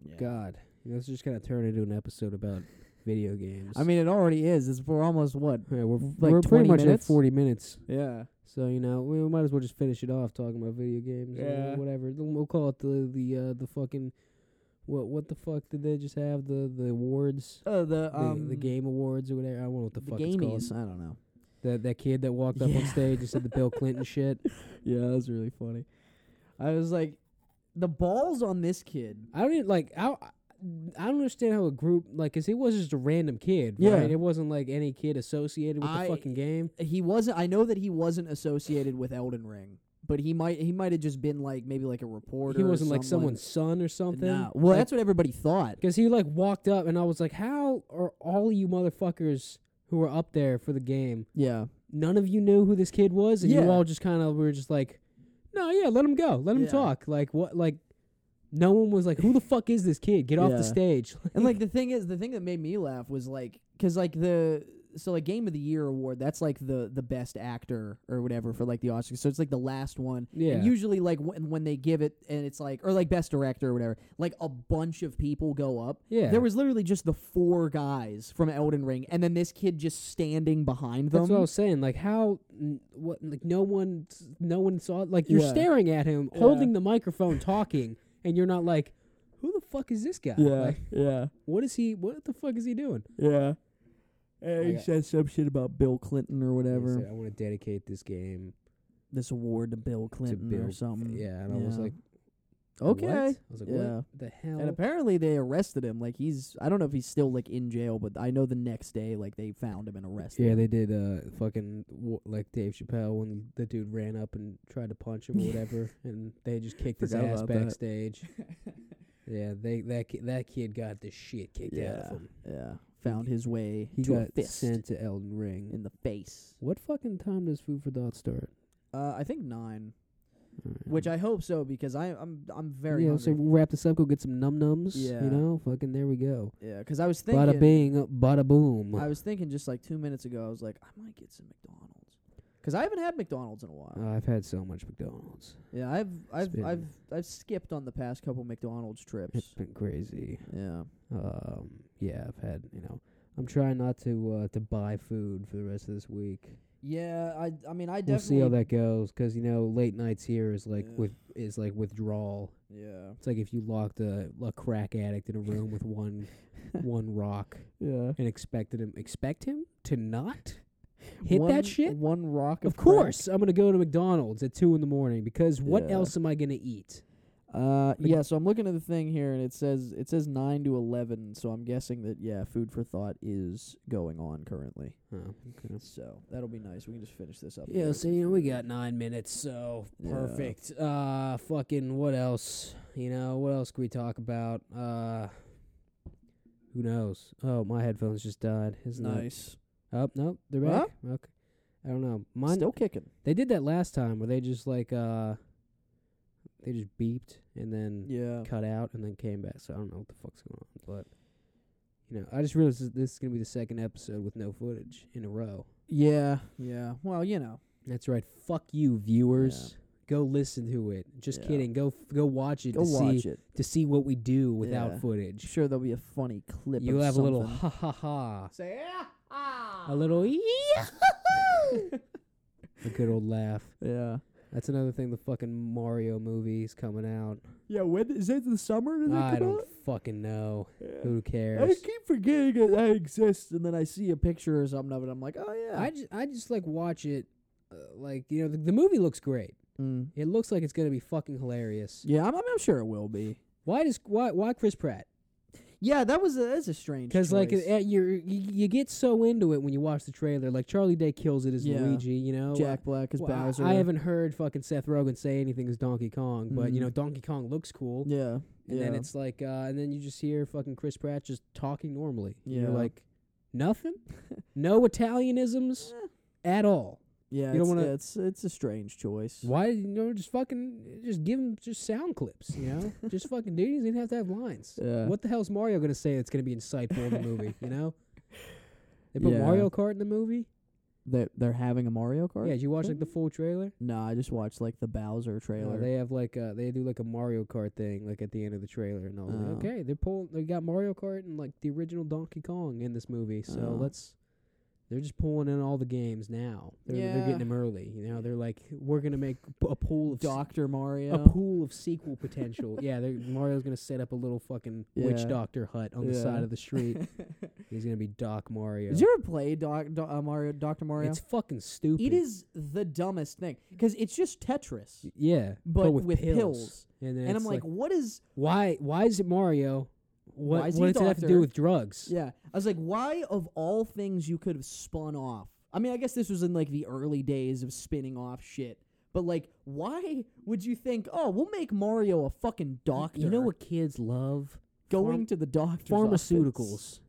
yeah. God, let's just of turn into an episode about (laughs) video games. I mean, it already is. It's we're almost what? yeah, we're like we're 20 pretty much minutes? at forty minutes. Yeah, So you know, we might as well just finish it off talking about video games. or Yeah. whatever. We'll call it the the uh, the fucking what what the fuck did they just have the the awards uh, the the, um the game awards or whatever. I don't know what the, the fuck it's called. I don't know. That that kid that walked up on stage and said the Bill Clinton shit. (laughs) Yeah, that was really funny. I was like, the balls on this kid. I don't even, like I. I don't understand how a group like, 'cause he was just a random kid, Yeah. right? It wasn't like any kid associated with I- the fucking game. he wasn't I know that he wasn't associated with Elden Ring, but he might he might have just been like maybe like a reporter. He wasn't like someone. someone's son or something. Nah. Well, Like, that's what everybody thought. Because he like walked up and I was like, how are all you motherfuckers who were up there for the game? Yeah. None of you knew who this kid was, and you all just kind of were just like, no, yeah, let him go, let him Yeah. talk. Like what? Like no one was like, who the fuck is this kid? Get off Yeah. the stage. And like (laughs) the thing is, the thing that made me laugh was like, cause like the so like Game of the Year award, that's like the the best actor or whatever for like the Oscars. So it's like the last one. yeah, And usually, like when when they give it, and it's like, or like best director or whatever, like a bunch of people go up. yeah. There was literally just the four guys from Elden Ring, and then this kid just standing behind them. That's what I was saying. Like how, n- what, like no one, no one saw. Like you're Yeah. staring at him, Yeah. holding the microphone, talking, (laughs) and you're not like, who the fuck is this guy? Like, yeah, what is he? What the fuck is he doing? yeah. And I he got- said some shit about Bill Clinton or He whatever. said, I want to dedicate this game This award to Bill to Clinton Bill or something. Yeah, and I was Yeah. like, Okay. What? I was like, Yeah. what the hell? And apparently they arrested him. Like he's I don't know if he's still like in jail, but I know the next day like they found him and arrested him. yeah, him. they did uh fucking w- like Dave Chappelle when the dude ran up and tried to punch him or (laughs) whatever, and they just kicked his Forgot ass about that. backstage. (laughs) yeah, they that ki- that kid got the shit kicked out of him. Yeah. Found his way He to a got fist sent to Elden Ring. in the face. what fucking time does Food for Thought start? Uh, I think nine, which I hope so because I I'm I'm very yeah, hungry. so we'll wrap this up. Go get some num nums. Yeah. you know, fucking there we go. yeah, because I was thinking Bada bing, bada boom. I was thinking just like two minutes ago. I was like, I might get some McDonald's because I haven't had McDonald's in a while. Uh, I've had so much McDonald's. yeah, I've I've been- I've I've skipped on the past couple McDonald's trips. It's been crazy. yeah. Um, yeah, I've had you know. I'm trying not to uh, to buy food for the rest of this week. Yeah, I I mean I definitely We'll see how that goes, 'cause you know late nights here is like Yeah. with is like withdrawal. Yeah. It's like if you locked a, a crack addict in a room with one (laughs) one rock Yeah. and expected him expect him to not hit one, that shit. One rock Of crack. course, I'm gonna go to McDonald's at two in the morning because what Yeah. else am I gonna eat? Uh, yeah. So I'm looking at the thing here, and it says it says nine to eleven. So I'm guessing that yeah, food for thought is going on currently. Oh, okay. So that'll be nice. We can just finish this up. Yeah, so you know we got nine minutes, so Yeah. perfect. Uh, fucking what else? You know what else can we talk about? Uh, who knows? Oh, my headphones just died. Isn't nice. Oh no, they're back. Okay, I don't know. Mine. Still kicking. They did that last time where they just like uh, they just beeped and then Yeah. cut out and then came back. So I don't know what the fuck's going on, but. You know, I just realized this- this is gonna be the second episode with no footage in a row. Yeah. Yeah. Well, you know. That's right. Fuck you, viewers. Go listen to it. Just Yeah. kidding. Go f- go watch it Go to watch see it. to see what we do without Yeah. I'm footage. sure there'll be a funny clip. You'll have a little ha ha ha. Say yeah. Ah. A little yeah. (laughs) a good old laugh. yeah. That's another thing. The fucking Mario movie's coming out. Yeah. When is it the summer? Does I don't fucking know. Who cares? I keep forgetting it that exists, and then I see a picture or something of it. I'm like, oh yeah. I just I just like watch it. Uh, like you know the, the movie looks great. Mm. It looks like it's gonna be fucking hilarious. Yeah, I'm, I'm sure it will be. Why does why why Chris Pratt? Yeah, that was a, that's a strange. Because like choice. uh, you're, you you get so into it when you watch the trailer. Like Charlie Day kills it as Yeah. Luigi, you know. Jack Black as Well, I- Bowser. I, haven't heard fucking Seth Rogen say anything as Donkey Kong, but you Mhm. know Donkey Kong looks cool. Yeah. And yeah. then it's like, uh, and then you just hear fucking Chris Pratt just talking normally. And You're Yeah. like, nothing, no Italianisms (laughs) at all. Yeah. you don't it's, wanna- it's it's a strange choice. Why you know just fucking just give him just sound clips, you know? (laughs) just fucking dude, he doesn't have to have lines. Yeah. What the hell's Mario gonna say that's gonna be insightful in the movie? You know? (laughs) They put Yeah. Mario Kart in the movie. They're they're having a Mario Kart. Yeah, did you watch like the full trailer? No, I just watched like the Bowser trailer. they have like uh they do like a Mario Kart thing like at the end of the trailer, and was Oh. like, okay, they're pulling they got Mario Kart and like the original Donkey Kong in this movie, so Oh. let's. They're just pulling in all the games now. They're, they're getting them early. You know, they're like, we're gonna make p- a pool of Doctor Mario. a pool of sequel potential. yeah, they're, (laughs) Mario's gonna set up a little fucking witch doctor hut on the side of the street. (laughs) He's gonna be Doc Mario. Did you ever play Doc, Do- uh, Mario Doctor Mario? It's fucking stupid. it is the dumbest thing because it's just Tetris, Yeah, but, with, with pills. pills. And, And I'm like, what is? why? Why is it Mario? What, Why is what he does it have to do with drugs? Yeah, I was like, why of all things you could have spun off? I mean, I guess this was in like the early days of spinning off shit. But like, why would you think, oh, we'll make Mario a fucking doctor? You know what kids love? Going Pharm- to the doctor's Pharmaceuticals.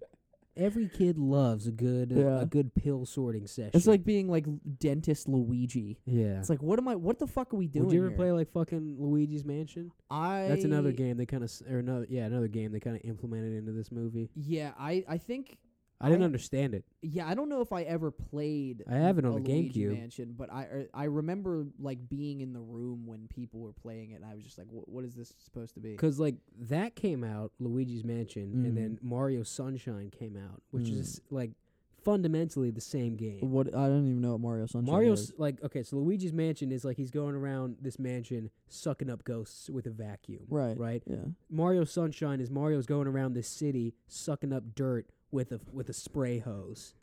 Every kid loves a good Yeah. a good pill sorting session. It's like being like dentist Luigi. yeah. It's like, what am I? What the fuck are we doing? Would you ever here? play like fucking Luigi's Mansion? I That's another game they kind of or another yeah another game they kind of implemented into this movie. Yeah, I I think I didn't I- understand it. yeah I don't know if I ever played. I have it on the GameCube. Mansion, but I er, I remember like being in the room when people were playing it, and I was just like, what what is this supposed to be? Because like that came out, Luigi's Mansion, Mm. and then Mario Sunshine came out, which Mm. is like fundamentally the same game. What I don't even know what Mario Sunshine Mario's is. like okay, so Luigi's Mansion is like he's going around this mansion sucking up ghosts with a vacuum. Right. Right. Yeah. Mario Sunshine is Mario's going around this city sucking up dirt with a with a spray hose.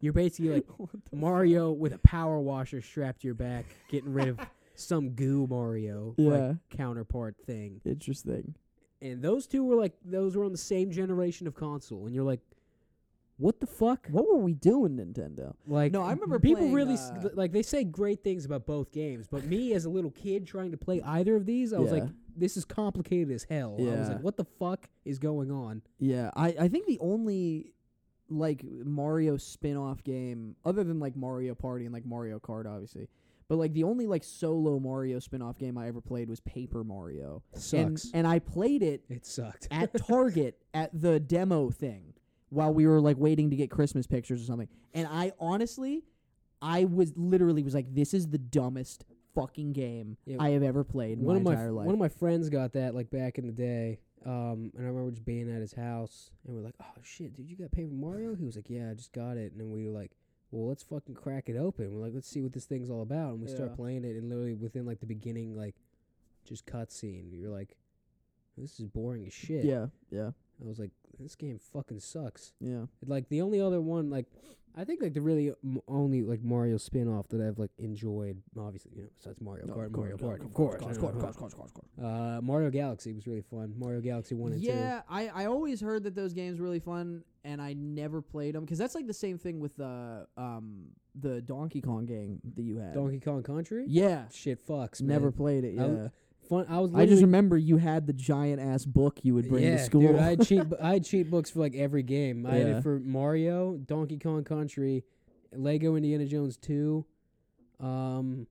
You're basically (laughs) like Mario with a power washer strapped to your back, getting rid of (laughs) some goo Mario Yeah. like counterpart thing. Interesting. And those two were like those were on the same generation of console, and you're like, what the fuck? What were we doing, Nintendo? Like No, I remember people playing, really s- uh, like they say great things about both games, but me as a little kid trying to play either of these, I was like, Yeah. This is complicated as hell. I was Yeah. like, what the fuck is going on? Yeah, I, I think the only like Mario spin-off game other than like Mario Party and like Mario Kart obviously. But like the only like solo Mario spin-off game I ever played was Paper Mario. And Sucks. and I played it it sucked. at (laughs) Target at the demo thing while we were like waiting to get Christmas pictures or something. And I honestly I was literally was like this is the dumbest fucking game Yeah. I have ever played in one my of my entire life. one of my friends got that like back in the day. Um, and I remember just being at his house, and we're like, "Oh shit, dude, you got Paper Mario?" He was like, "Yeah, I just got it." And then we were like, "Well, let's fucking crack it open." We're like, "Let's see what this thing's all about." And we start Yeah. playing it, and literally within like the beginning, like, just cutscene, you're like, "This is boring as shit." yeah, yeah, I was like, "This game fucking sucks." yeah. Like the only other one, like, I think like the really m- only like Mario spin-off that I've like enjoyed, obviously, you know, besides Mario No, Kart, of Mario course, Kart, of course, of course, of course, of course, of course, of course. uh, Mario Galaxy was really fun. Mario Galaxy one and Yeah, I, I always heard that those games were really fun, and I never played them because that's like the same thing with the um the Donkey Kong game that you had. Donkey Kong Country. yeah, Shit fucks. never played it. I Yeah, fun. I was. I just remember you had the giant ass book you would bring yeah, to school. dude. I had cheat. (laughs) I had cheat books for like every game. I had Yeah. it for Mario, Donkey Kong Country, Lego Indiana Jones two. Um,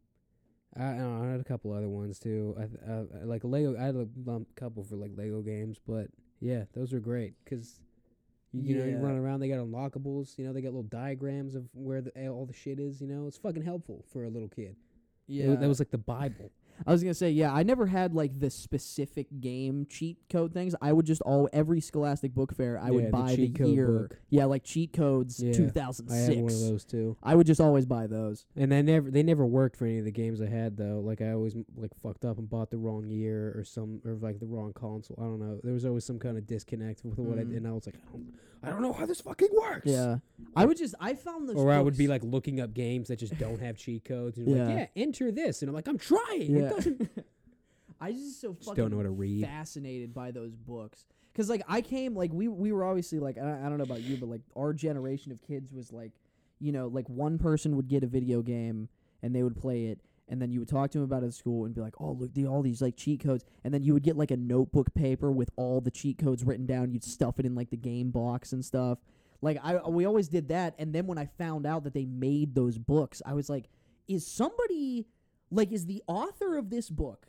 I, I, know, I had a couple other ones too. I, th- uh, like Lego. I had a um, couple for like Lego games, but yeah, those were great because. You, you know, you run around. They got unlockables. You know, they got little diagrams of where the, all the shit is. You know, it's fucking helpful for a little kid. Yeah, wa- that was like the Bible. I was gonna say, yeah, I never had like the specific game cheat code things. I would just all every Scholastic Book Fair, I Yeah, would buy the, code year. book. Yeah, like cheat codes, Yeah, two thousand I had one of those too. I would just always buy those. And they never they never worked for any of the games I had though. Like I always like fucked up and bought the wrong year or some or like the wrong console. I don't know. There was always some kind of disconnect with what I Mm. did. And I was like, I don't, I don't know how this fucking works. Yeah, I would just I found those. Or I would be like looking up games that just don't have cheat codes. And you're like, Yeah. yeah, enter this, and I'm like, I'm trying. Yeah. It doesn't. (laughs) I just so just fucking don't know how to read. fascinated by those books because like I came like we we were obviously like I, I don't know about you but like our generation of kids was like you know like one person would get a video game and they would play it and then you would talk to him about at school and be like oh look the, all these like cheat codes and then you would get like a notebook paper with all the cheat codes written down. You'd stuff it in like the game box and stuff. Like I we always did that and then when I found out that they made those books I was like is somebody like is the author of this book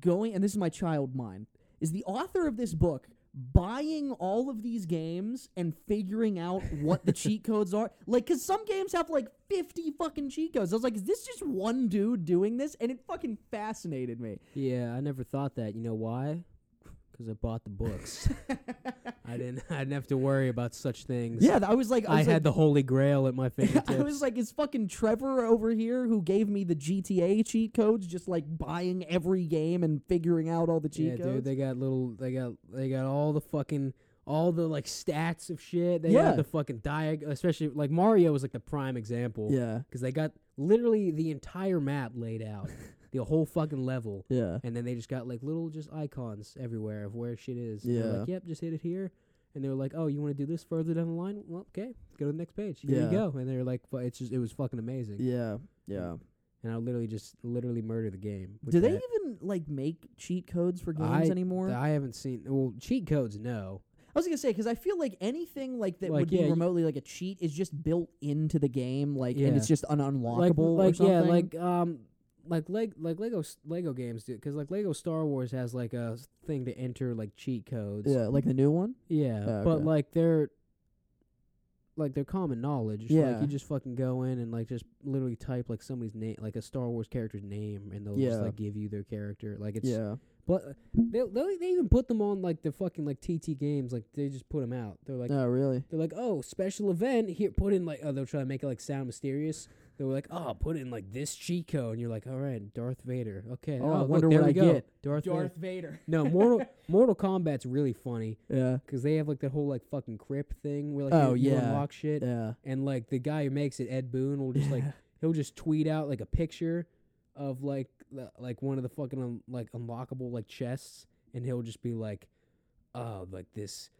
going and this is my child mind is the author of this book buying all of these games and figuring out what the (laughs) cheat codes are like because some games have like 50 fucking cheat codes i was like is this just one dude doing this and it fucking fascinated me Yeah, I never thought that. You know why? Because I bought the books. (laughs) I didn't. I didn't have to worry about such things. yeah i was like i, I, was had like, the holy grail at my (laughs) fingertips. I was like, is fucking Trevor over here who gave me the GTA cheat codes just like buying every game and figuring out all the cheat codes. yeah, codes? dude, they got little. They got. They got all the fucking. All the like stats of shit. They Yeah. got the fucking diag. Especially like Mario was like the prime example. yeah, Because they got literally the entire map laid out, (laughs) the whole fucking level, yeah, and then they just got like little just icons everywhere of where shit is. And they're Yeah. Like, yep, just hit it here. And they were like, "Oh, you want to do this further down the line? Well, okay, go to the next page. Here Yeah. you go." And they're like, fu- "It's just, it was fucking amazing." yeah, yeah. And I literally just literally murder the game. with Do they that. even like make cheat codes for games I- anymore? I haven't seen. Well, cheat codes, no. I was gonna say because I feel like anything like that Like, would be yeah, you- remotely like a cheat is just built into the game, like, and it's just an unlockable like or something. yeah, like um, like leg like Lego s- Lego games do because like Lego Star Wars has like a thing to enter like cheat codes. yeah, like the new one. Yeah, Oh, but like they're like they're common knowledge. Like Yeah. you just fucking go in and like just literally type like somebody's name, like a Star Wars character's name, and they'll just like give you their character. Like it's Yeah, But they they they even put them on like the fucking like TT games. Like they just put them out. They're like oh really? they're like oh special event here. Put in like oh they'll try to make it like sound mysterious. They were like oh put in like this cheat code, and you're like all right Darth Vader. Okay. Oh, I look, wonder there what we I go. get. Darth, Vader. Vader. (laughs) No, Mortal Mortal Kombat's really funny Yeah, because they have like that whole like fucking crypt thing where like Oh, you, you yeah. unlock shit, yeah. and like the guy who makes it, Ed Boon, will just like he'll just tweet out like a picture of like the, like one of the fucking un, like unlockable like chests, and he'll just be like, "Oh, like this."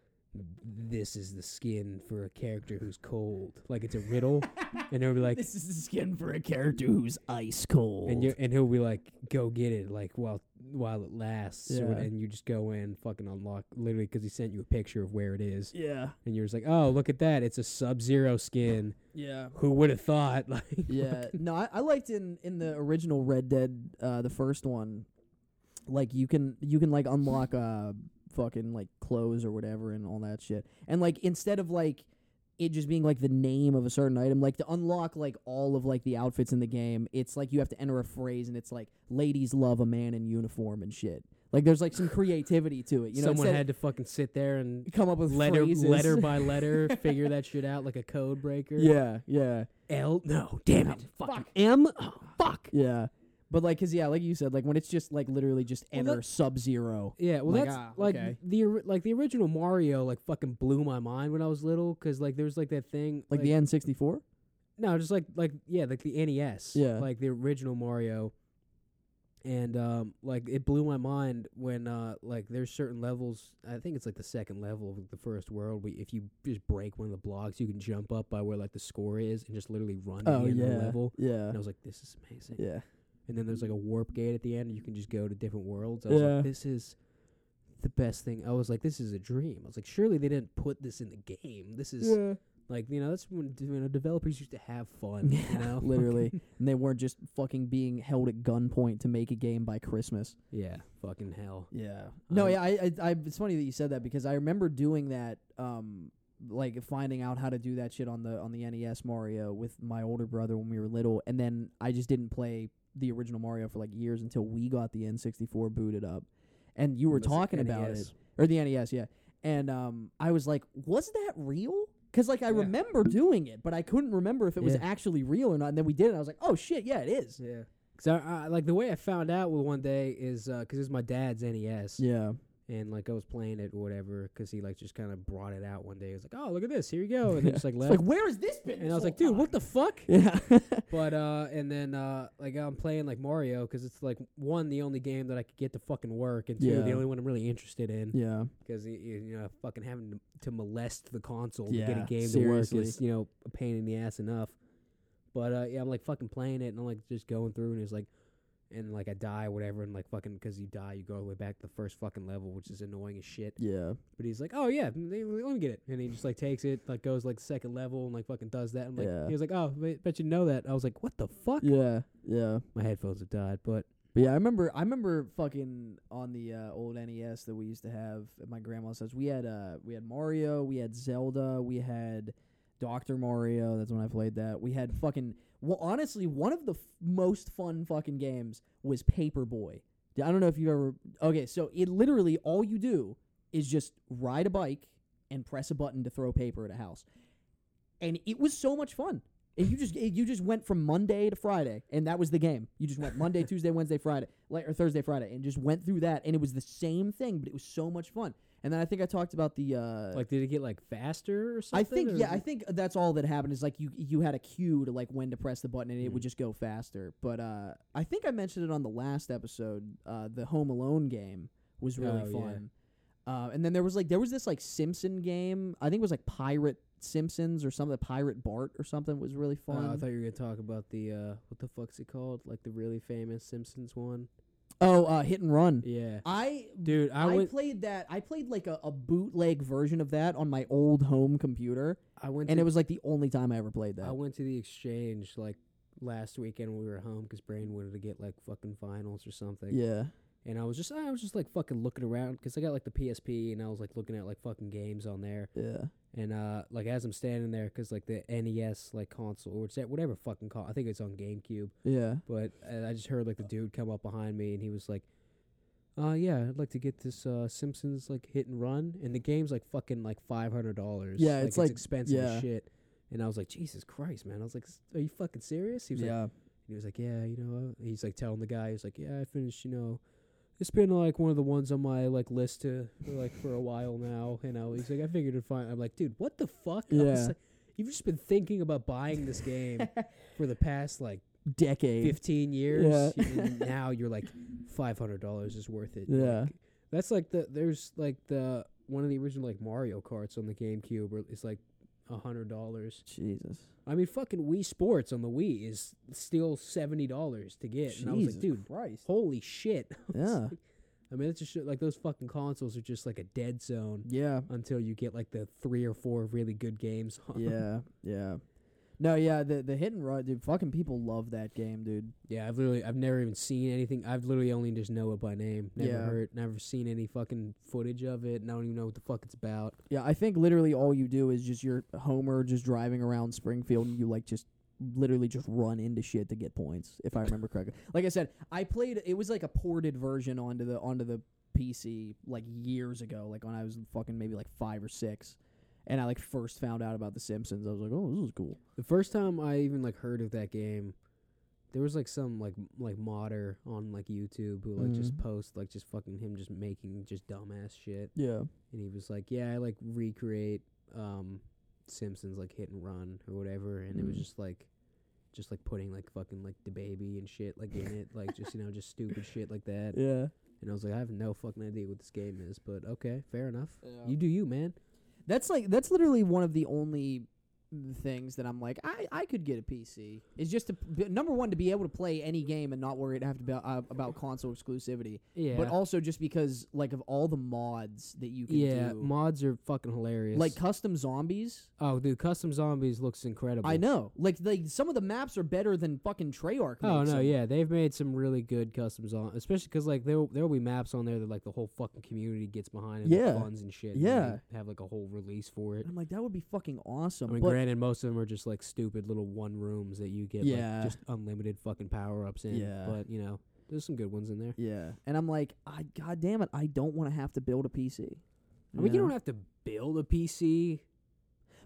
This is the skin for a character who's cold. Like it's a riddle, (laughs) and he'll be like, this is the skin for a character who's ice cold. and you and he'll be like, "Go get it!" Like while while it lasts, Yeah. and you just go in, fucking unlock, literally because he sent you a picture of where it is, yeah, and you're just like, "Oh, look at that! It's a Sub Zero skin." yeah. Who would have thought? (laughs) Like, yeah. No, I, I liked in in the original Red Dead, uh, the first one, like you can you can like unlock uh fucking like clothes or whatever and all that shit, and like instead of like it just being like the name of a certain item, like to unlock like all of like the outfits in the game, it's like you have to enter a phrase and it's like ladies love a man in uniform and shit. Like there's like some creativity to it. You know, someone had to fucking sit there and come up with letter phrases. letter by (laughs) letter figure that shit out like a code breaker. yeah, yeah. L. No, damn it. Fucking fuck. M. Oh, fuck. Yeah. But like, cause yeah, like you said, like when it's just like literally just enter that- Sub Zero. Yeah, well, Like, that's ah, like okay. the ori- like the original Mario like fucking blew my mind when I was little because like there was like that thing Like the N sixty four. No, just like like yeah, like the NES. Yeah. Like the original Mario. And um like it blew my mind when uh like there's certain levels I think it's like the second level of the first world where if you just break one of the blocks you can jump up by where like the score is and just literally run to Oh the end of yeah, the level. yeah, And I was like, This is amazing. yeah, And then there's like a warp gate at the end and you can just go to different worlds. I was Yeah. like, This is the best thing. I was like, This is a dream. I was like, surely they didn't put this in the game. This is yeah. like you know, that's when you know developers used to have fun. You (laughs) know, literally, (laughs) and they weren't just fucking being held at gunpoint to make a game by Christmas. yeah, fucking hell. Yeah. No, Um, yeah, I, I, I, it's funny that you said that because I remember doing that, um, like finding out how to do that shit on the on the NES Mario with my older brother when we were little, and then I just didn't play the original Mario for like years until we got the N64 booted up, and you were Was it talking about NES? it or the NES, yeah, and um, I was like, was that real? Because like I Yeah. remember doing it, but I couldn't remember if it was Yeah. actually real or not. And then we did it. and I was like, oh shit, yeah, it is. Yeah, because I, I like the way I found out one day is because it's my dad's NES, Yeah. And like I was playing it or whatever because he like just kind of brought it out one day. He was like, "Oh, look at this, here you go," and then just like (laughs) It's like, where has this been? and this I was like, "Dude, time?" what the fuck?" (laughs) Yeah. (laughs) But uh, and then uh, like I'm playing like Mario because it's like one the only game that I could get to fucking work, and two Yeah. the only one I'm really interested in. yeah. because you know fucking having to, molest the console to get a game seriously. to work is you know a pain in the ass enough. But uh, yeah, I'm like fucking playing it and I'm like just going through and it's like, and like I die or whatever and like fucking because you die you go all the way back to the first fucking level which is annoying as shit. Yeah. But he's like, oh yeah, let me get it, and he just like takes it like goes like second level and like fucking does that. I'm like, Yeah. he was like, oh, bet bet you know that. I was like, what the fuck? Yeah. Yeah. My headphones have died, but But yeah, I remember I remember fucking on the uh, old NES that we used to have at my grandma's house. We had uh we had Mario, we had Zelda, we had Doctor Mario. That's when I played that. We had fucking well, honestly, one of the f- most fun fucking games was Paperboy. I don't know if you ever. Okay, so it literally all you do is just ride a bike and press a button to throw paper at a house, and it was so much fun. And you just you just went from Monday to Friday, and that was the game. You just went Monday, (laughs) Tuesday, Wednesday, Friday, like or Thursday, Friday, and just went through that, and it was the same thing, but it was so much fun. And then I think I talked about the uh, like did it get like faster or something? I think or yeah, I it- think that's all that happened is like you you had a cue to like when to press the button and it would Mm. just go faster. But uh, I think I mentioned it on the last episode. Uh, the Home Alone game was really Oh, yeah. fun. Uh, and then there was like there was this like Simpson game. I think it was like Pirate Simpsons or something. Pirate Bart or something was really Oh, fun. I thought you were gonna talk about the uh, what the fuck's it called? Like the really famous Simpsons one. Oh, uh, Hit and Run. Yeah, I dude, I, I, went. played that. I played like a, a bootleg version of that on my old home computer, I went. and it was like the only time I ever played that. I went to the exchange like last weekend when we were home because Brain wanted to get like fucking finals or something. yeah. And I was just I was just like fucking looking around because I got like the PSP and I was like looking at like fucking games on there. Yeah. And uh, like as I'm standing there, because like the NES like console or it's whatever fucking call, I think it's on GameCube. Yeah. But uh, I just heard like the dude come up behind me and he was like, "Uh, yeah, I'd like to get this uh Simpsons like hit and run." And the game's like fucking like five hundred dollars. Yeah, it's like- expensive yeah. as shit. And I was like, Jesus Christ, man! I was like, Are you fucking serious? He was like, yeah. he was like, yeah, you know, uh," he's like telling the guy, he's like, yeah, I finished, you know, it's been like one of the ones on my like list to like for a while now. You know, he's like, I figured it'd find. I'm like, dude, what the fuck? Yeah. like, You've just been thinking about buying this game (laughs) for the past like decade. fifteen years. Yeah. and now you're like five hundred dollars is worth it. Yeah. Like, that's like the there's like the one of the original like Mario Karts on the GameCube where it's like a hundred dollars. Jesus. I mean, fucking Wii Sports on the Wii is still seventy dollars to get, and I was like, dude, Christ. holy shit. (laughs) Yeah. I mean, it's just like those fucking consoles are just like a dead zone Yeah. until you get like the three or four really good games. Yeah. Yeah. No, yeah, the the hit and run, dude. Fucking people love that game, dude. Yeah, I've literally I've never even seen anything. I've literally only just know it by name. Never Yeah. heard, never seen any fucking footage of it. And I don't even know what the fuck it's about. Yeah, I think literally all you do is just you're Homer just driving around Springfield and you like just literally just run into shit to get points, if I remember correctly. (laughs) Like I said, I played it was like a ported version onto the onto the PC like years ago, like when I was fucking maybe like five or six. And I like first found out about the Simpsons. I was like, Oh, this is cool. The first time I even like heard of that game, there was like some like m- like modder on like YouTube who like just Mhm. post like just fucking him just making just dumbass shit. Yeah. And he was like, "Yeah, I like recreate um Simpsons like hit and run or whatever." And it was Mm. just like just like putting like fucking like the baby and shit like in it, like just you know just stupid (laughs) shit like that. Yeah. And I was like, I have no fucking idea what this game is, but okay, fair enough. You do you, man. That's like that's literally one of the only things that I'm like I, I could get a PC. Is just to number one to be able to play any game and not worry to have to be uh, about console exclusivity. Yeah. But also just because like of all the mods that you can yeah, do, mods are fucking hilarious. like custom zombies. oh, dude, custom zombies looks incredible. I know, like like some of the maps are better than fucking Treyarch. Oh no, them. yeah, they've made some really good customs on, especially 'cause like there there will be maps on there that like the whole fucking community gets behind and Yeah. funds and shit. Yeah. they have like a whole release for it. And I'm like that would be fucking awesome. I mean, but granted, most of them are just like stupid little one rooms that you get Yeah. like just unlimited fucking power ups in. Yeah. But you know, there's some good ones in there. yeah, and I'm like, I god damn it, I don't want to have to build a PC. I mean, you don't have to build a PC.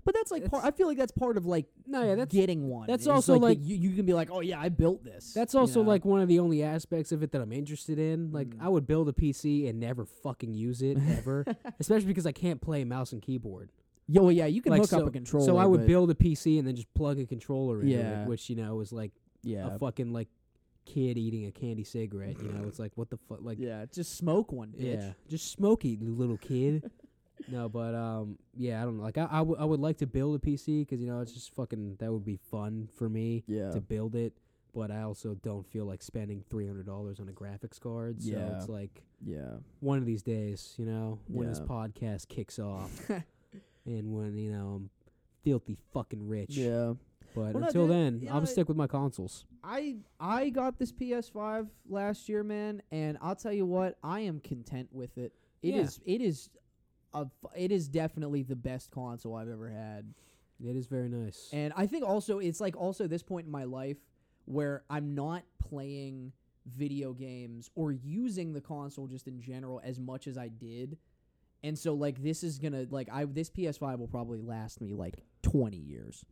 But that's like part. I feel like that's part of like No, yeah, that's getting one. that's It's also, like, like- you, you can be like, oh yeah, I built this. That's you also know? like one of the only aspects of it that I'm interested in. Like, Mm. I would build a PC and never fucking use it ever, (laughs) especially because I can't play mouse and keyboard. Yo, well, yeah, you can Like, hook so, up a controller. So I would but- build a PC and then just plug a controller in, Yeah. it, which you know was like Yeah, a fucking like kid eating a candy cigarette. You know, it's like what the fuck, like yeah, just smoke one, bitch. yeah, just smoke it, you little kid. (laughs) no, but um, yeah, I don't know. Like I, I, w- I would like to build a PC because you know it's just fucking that would be fun for me yeah, to build it. But I also don't feel like spending three hundred dollars on a graphics card. So Yeah. it's like yeah. one of these days, you know, when this Yeah. podcast kicks off, (laughs) and when you know I'm filthy fucking rich. Yeah. But Well, no, until dude, then, you I'm stick with my consoles. I I got this PS5 last year, man, and I'll tell you what, I am content with it. It is Yeah. it is a f- it is definitely the best console I've ever had. It is very nice. And I think also it's like also this point in my life where I'm not playing video games or using the console just in general as much as I did. And so like this is going to like I this PS5 will probably last me like 20 years.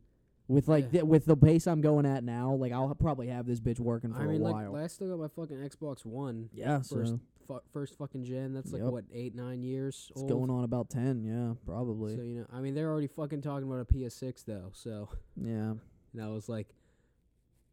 With like Yeah. the, with the pace I'm going at now, like I'll probably have this bitch working for I mean, a like while. I still got my fucking Xbox One, yeah, first so fu- first fucking gen. That's like Yep. what eight nine years it's old. going on about 10, yeah, probably. So you know, I mean, they're already fucking talking about a PS6 though. So yeah. (laughs) and I was like,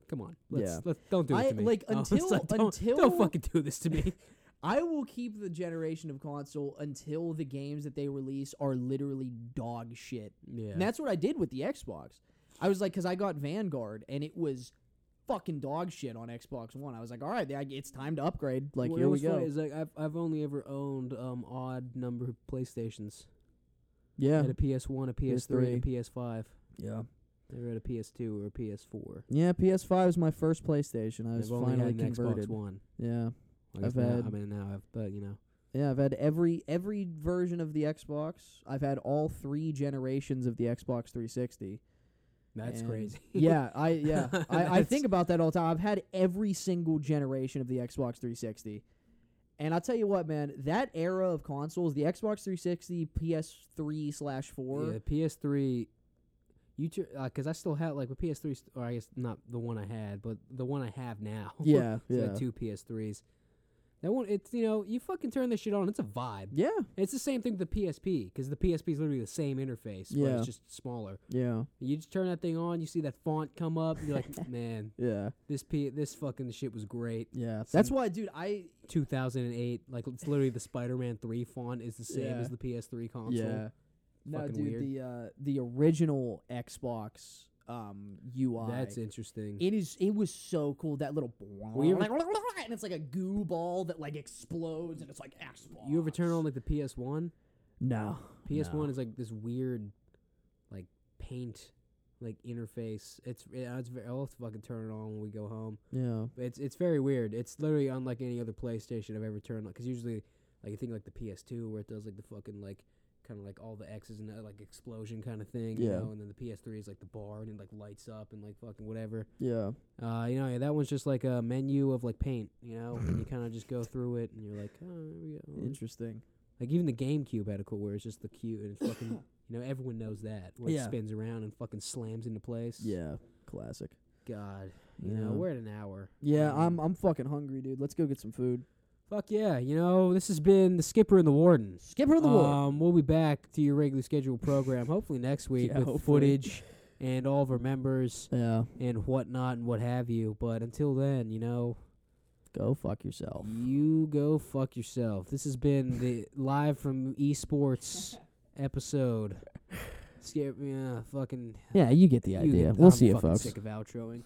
come on, let's Yeah. let's don't do it I- to me. like, (laughs) until- like, don't, until- don't fucking do this to me. (laughs) I will keep the generation of console until the games that they release are literally dog shit. yeah, And that's what I did with the Xbox. I was like, because I got Vanguard and it was fucking dog shit on Xbox One. I was like, all right, it's time to upgrade. Like, Well, here we go. is like I've I've only ever owned um odd number of PlayStations. Yeah. I had a PS1, a PS3, and a PS5. Yeah. Never had a PS2 or a PS4. Yeah, PS5 was my first PlayStation. I was I've only finally had an converted. Xbox One. Yeah. I guess I've now, had- I mean now I've but you know Yeah, I've had every every version of the Xbox. I've had all three generations of the Xbox 360. that's And- crazy. (laughs) yeah, I (laughs) yeah, I, I That's- think about that all the time. I've had every single generation of the Xbox 360, and I'll tell you what, man, that era of consoles, the Xbox 360, PS3 slash four, Yeah, PS3. You because uh, I still have like with PS3, st- or I guess not the one I had, but the one I have now. (laughs) yeah, So I yeah, had two PS3s. That one, it's you know, you fucking turn this shit on. It's a vibe. Yeah, It's the same thing with the PSP because the PSP is literally the same interface, but Yeah. it's just smaller. yeah, You just turn that thing on, you see that font come up, you're like, (laughs) man, yeah, this P, this fucking shit was great. yeah. That's why, dude. I 2008, like it's literally the Spider-Man 3 font is the same Yeah. as the PS3 console. yeah. No, Fucking dude. weird. The uh, the original Xbox um UI. That's interesting. It is. It was so cool. That little ever- (laughs) and it's like a goo ball that like explodes, and it's like Xbox. you ever turn on like the PS1? No. PS1 no. is like this weird, like paint, like interface. It's it's very. I'll have to fucking turn it on when we go home. Yeah. But it's it's very weird. It's literally unlike any other PlayStation I've ever turned on. Because usually, like you think like the PS2 where it does like the fucking like kind of like all the X's and that like explosion kind of thing. You Yeah. know, and then the PS3 is like the bar and it like lights up and like fucking whatever. Yeah. Uh, you know, yeah, that one's just like a menu of like paint. You know, and you kind of just go through it and you're like, oh, here we go. Interesting. Like even the GameCube had a cool where it's just the cute and it's fucking. (coughs) You know, everyone knows that where Yeah. it spins around and fucking slams into place. Yeah. Classic. God, you Yeah. know, we're at an hour. Yeah, Um, I'm I'm fucking hungry, dude. Let's go get some food. Fuck yeah, you know, this has been the Skipper and the Warden. Skipper and the war. Um, we'll be back to your regularly scheduled program, hopefully next week (laughs) Yeah, with hopefully. footage and all of our members yeah. and whatnot and what have you. But until then, you know, Go fuck yourself. you go fuck yourself. This has been the (laughs) live from esports (laughs) episode. Skip, yeah, fucking. Yeah, you get the you idea. get- We'll I'm see you, fucking folks. Sick of outroing.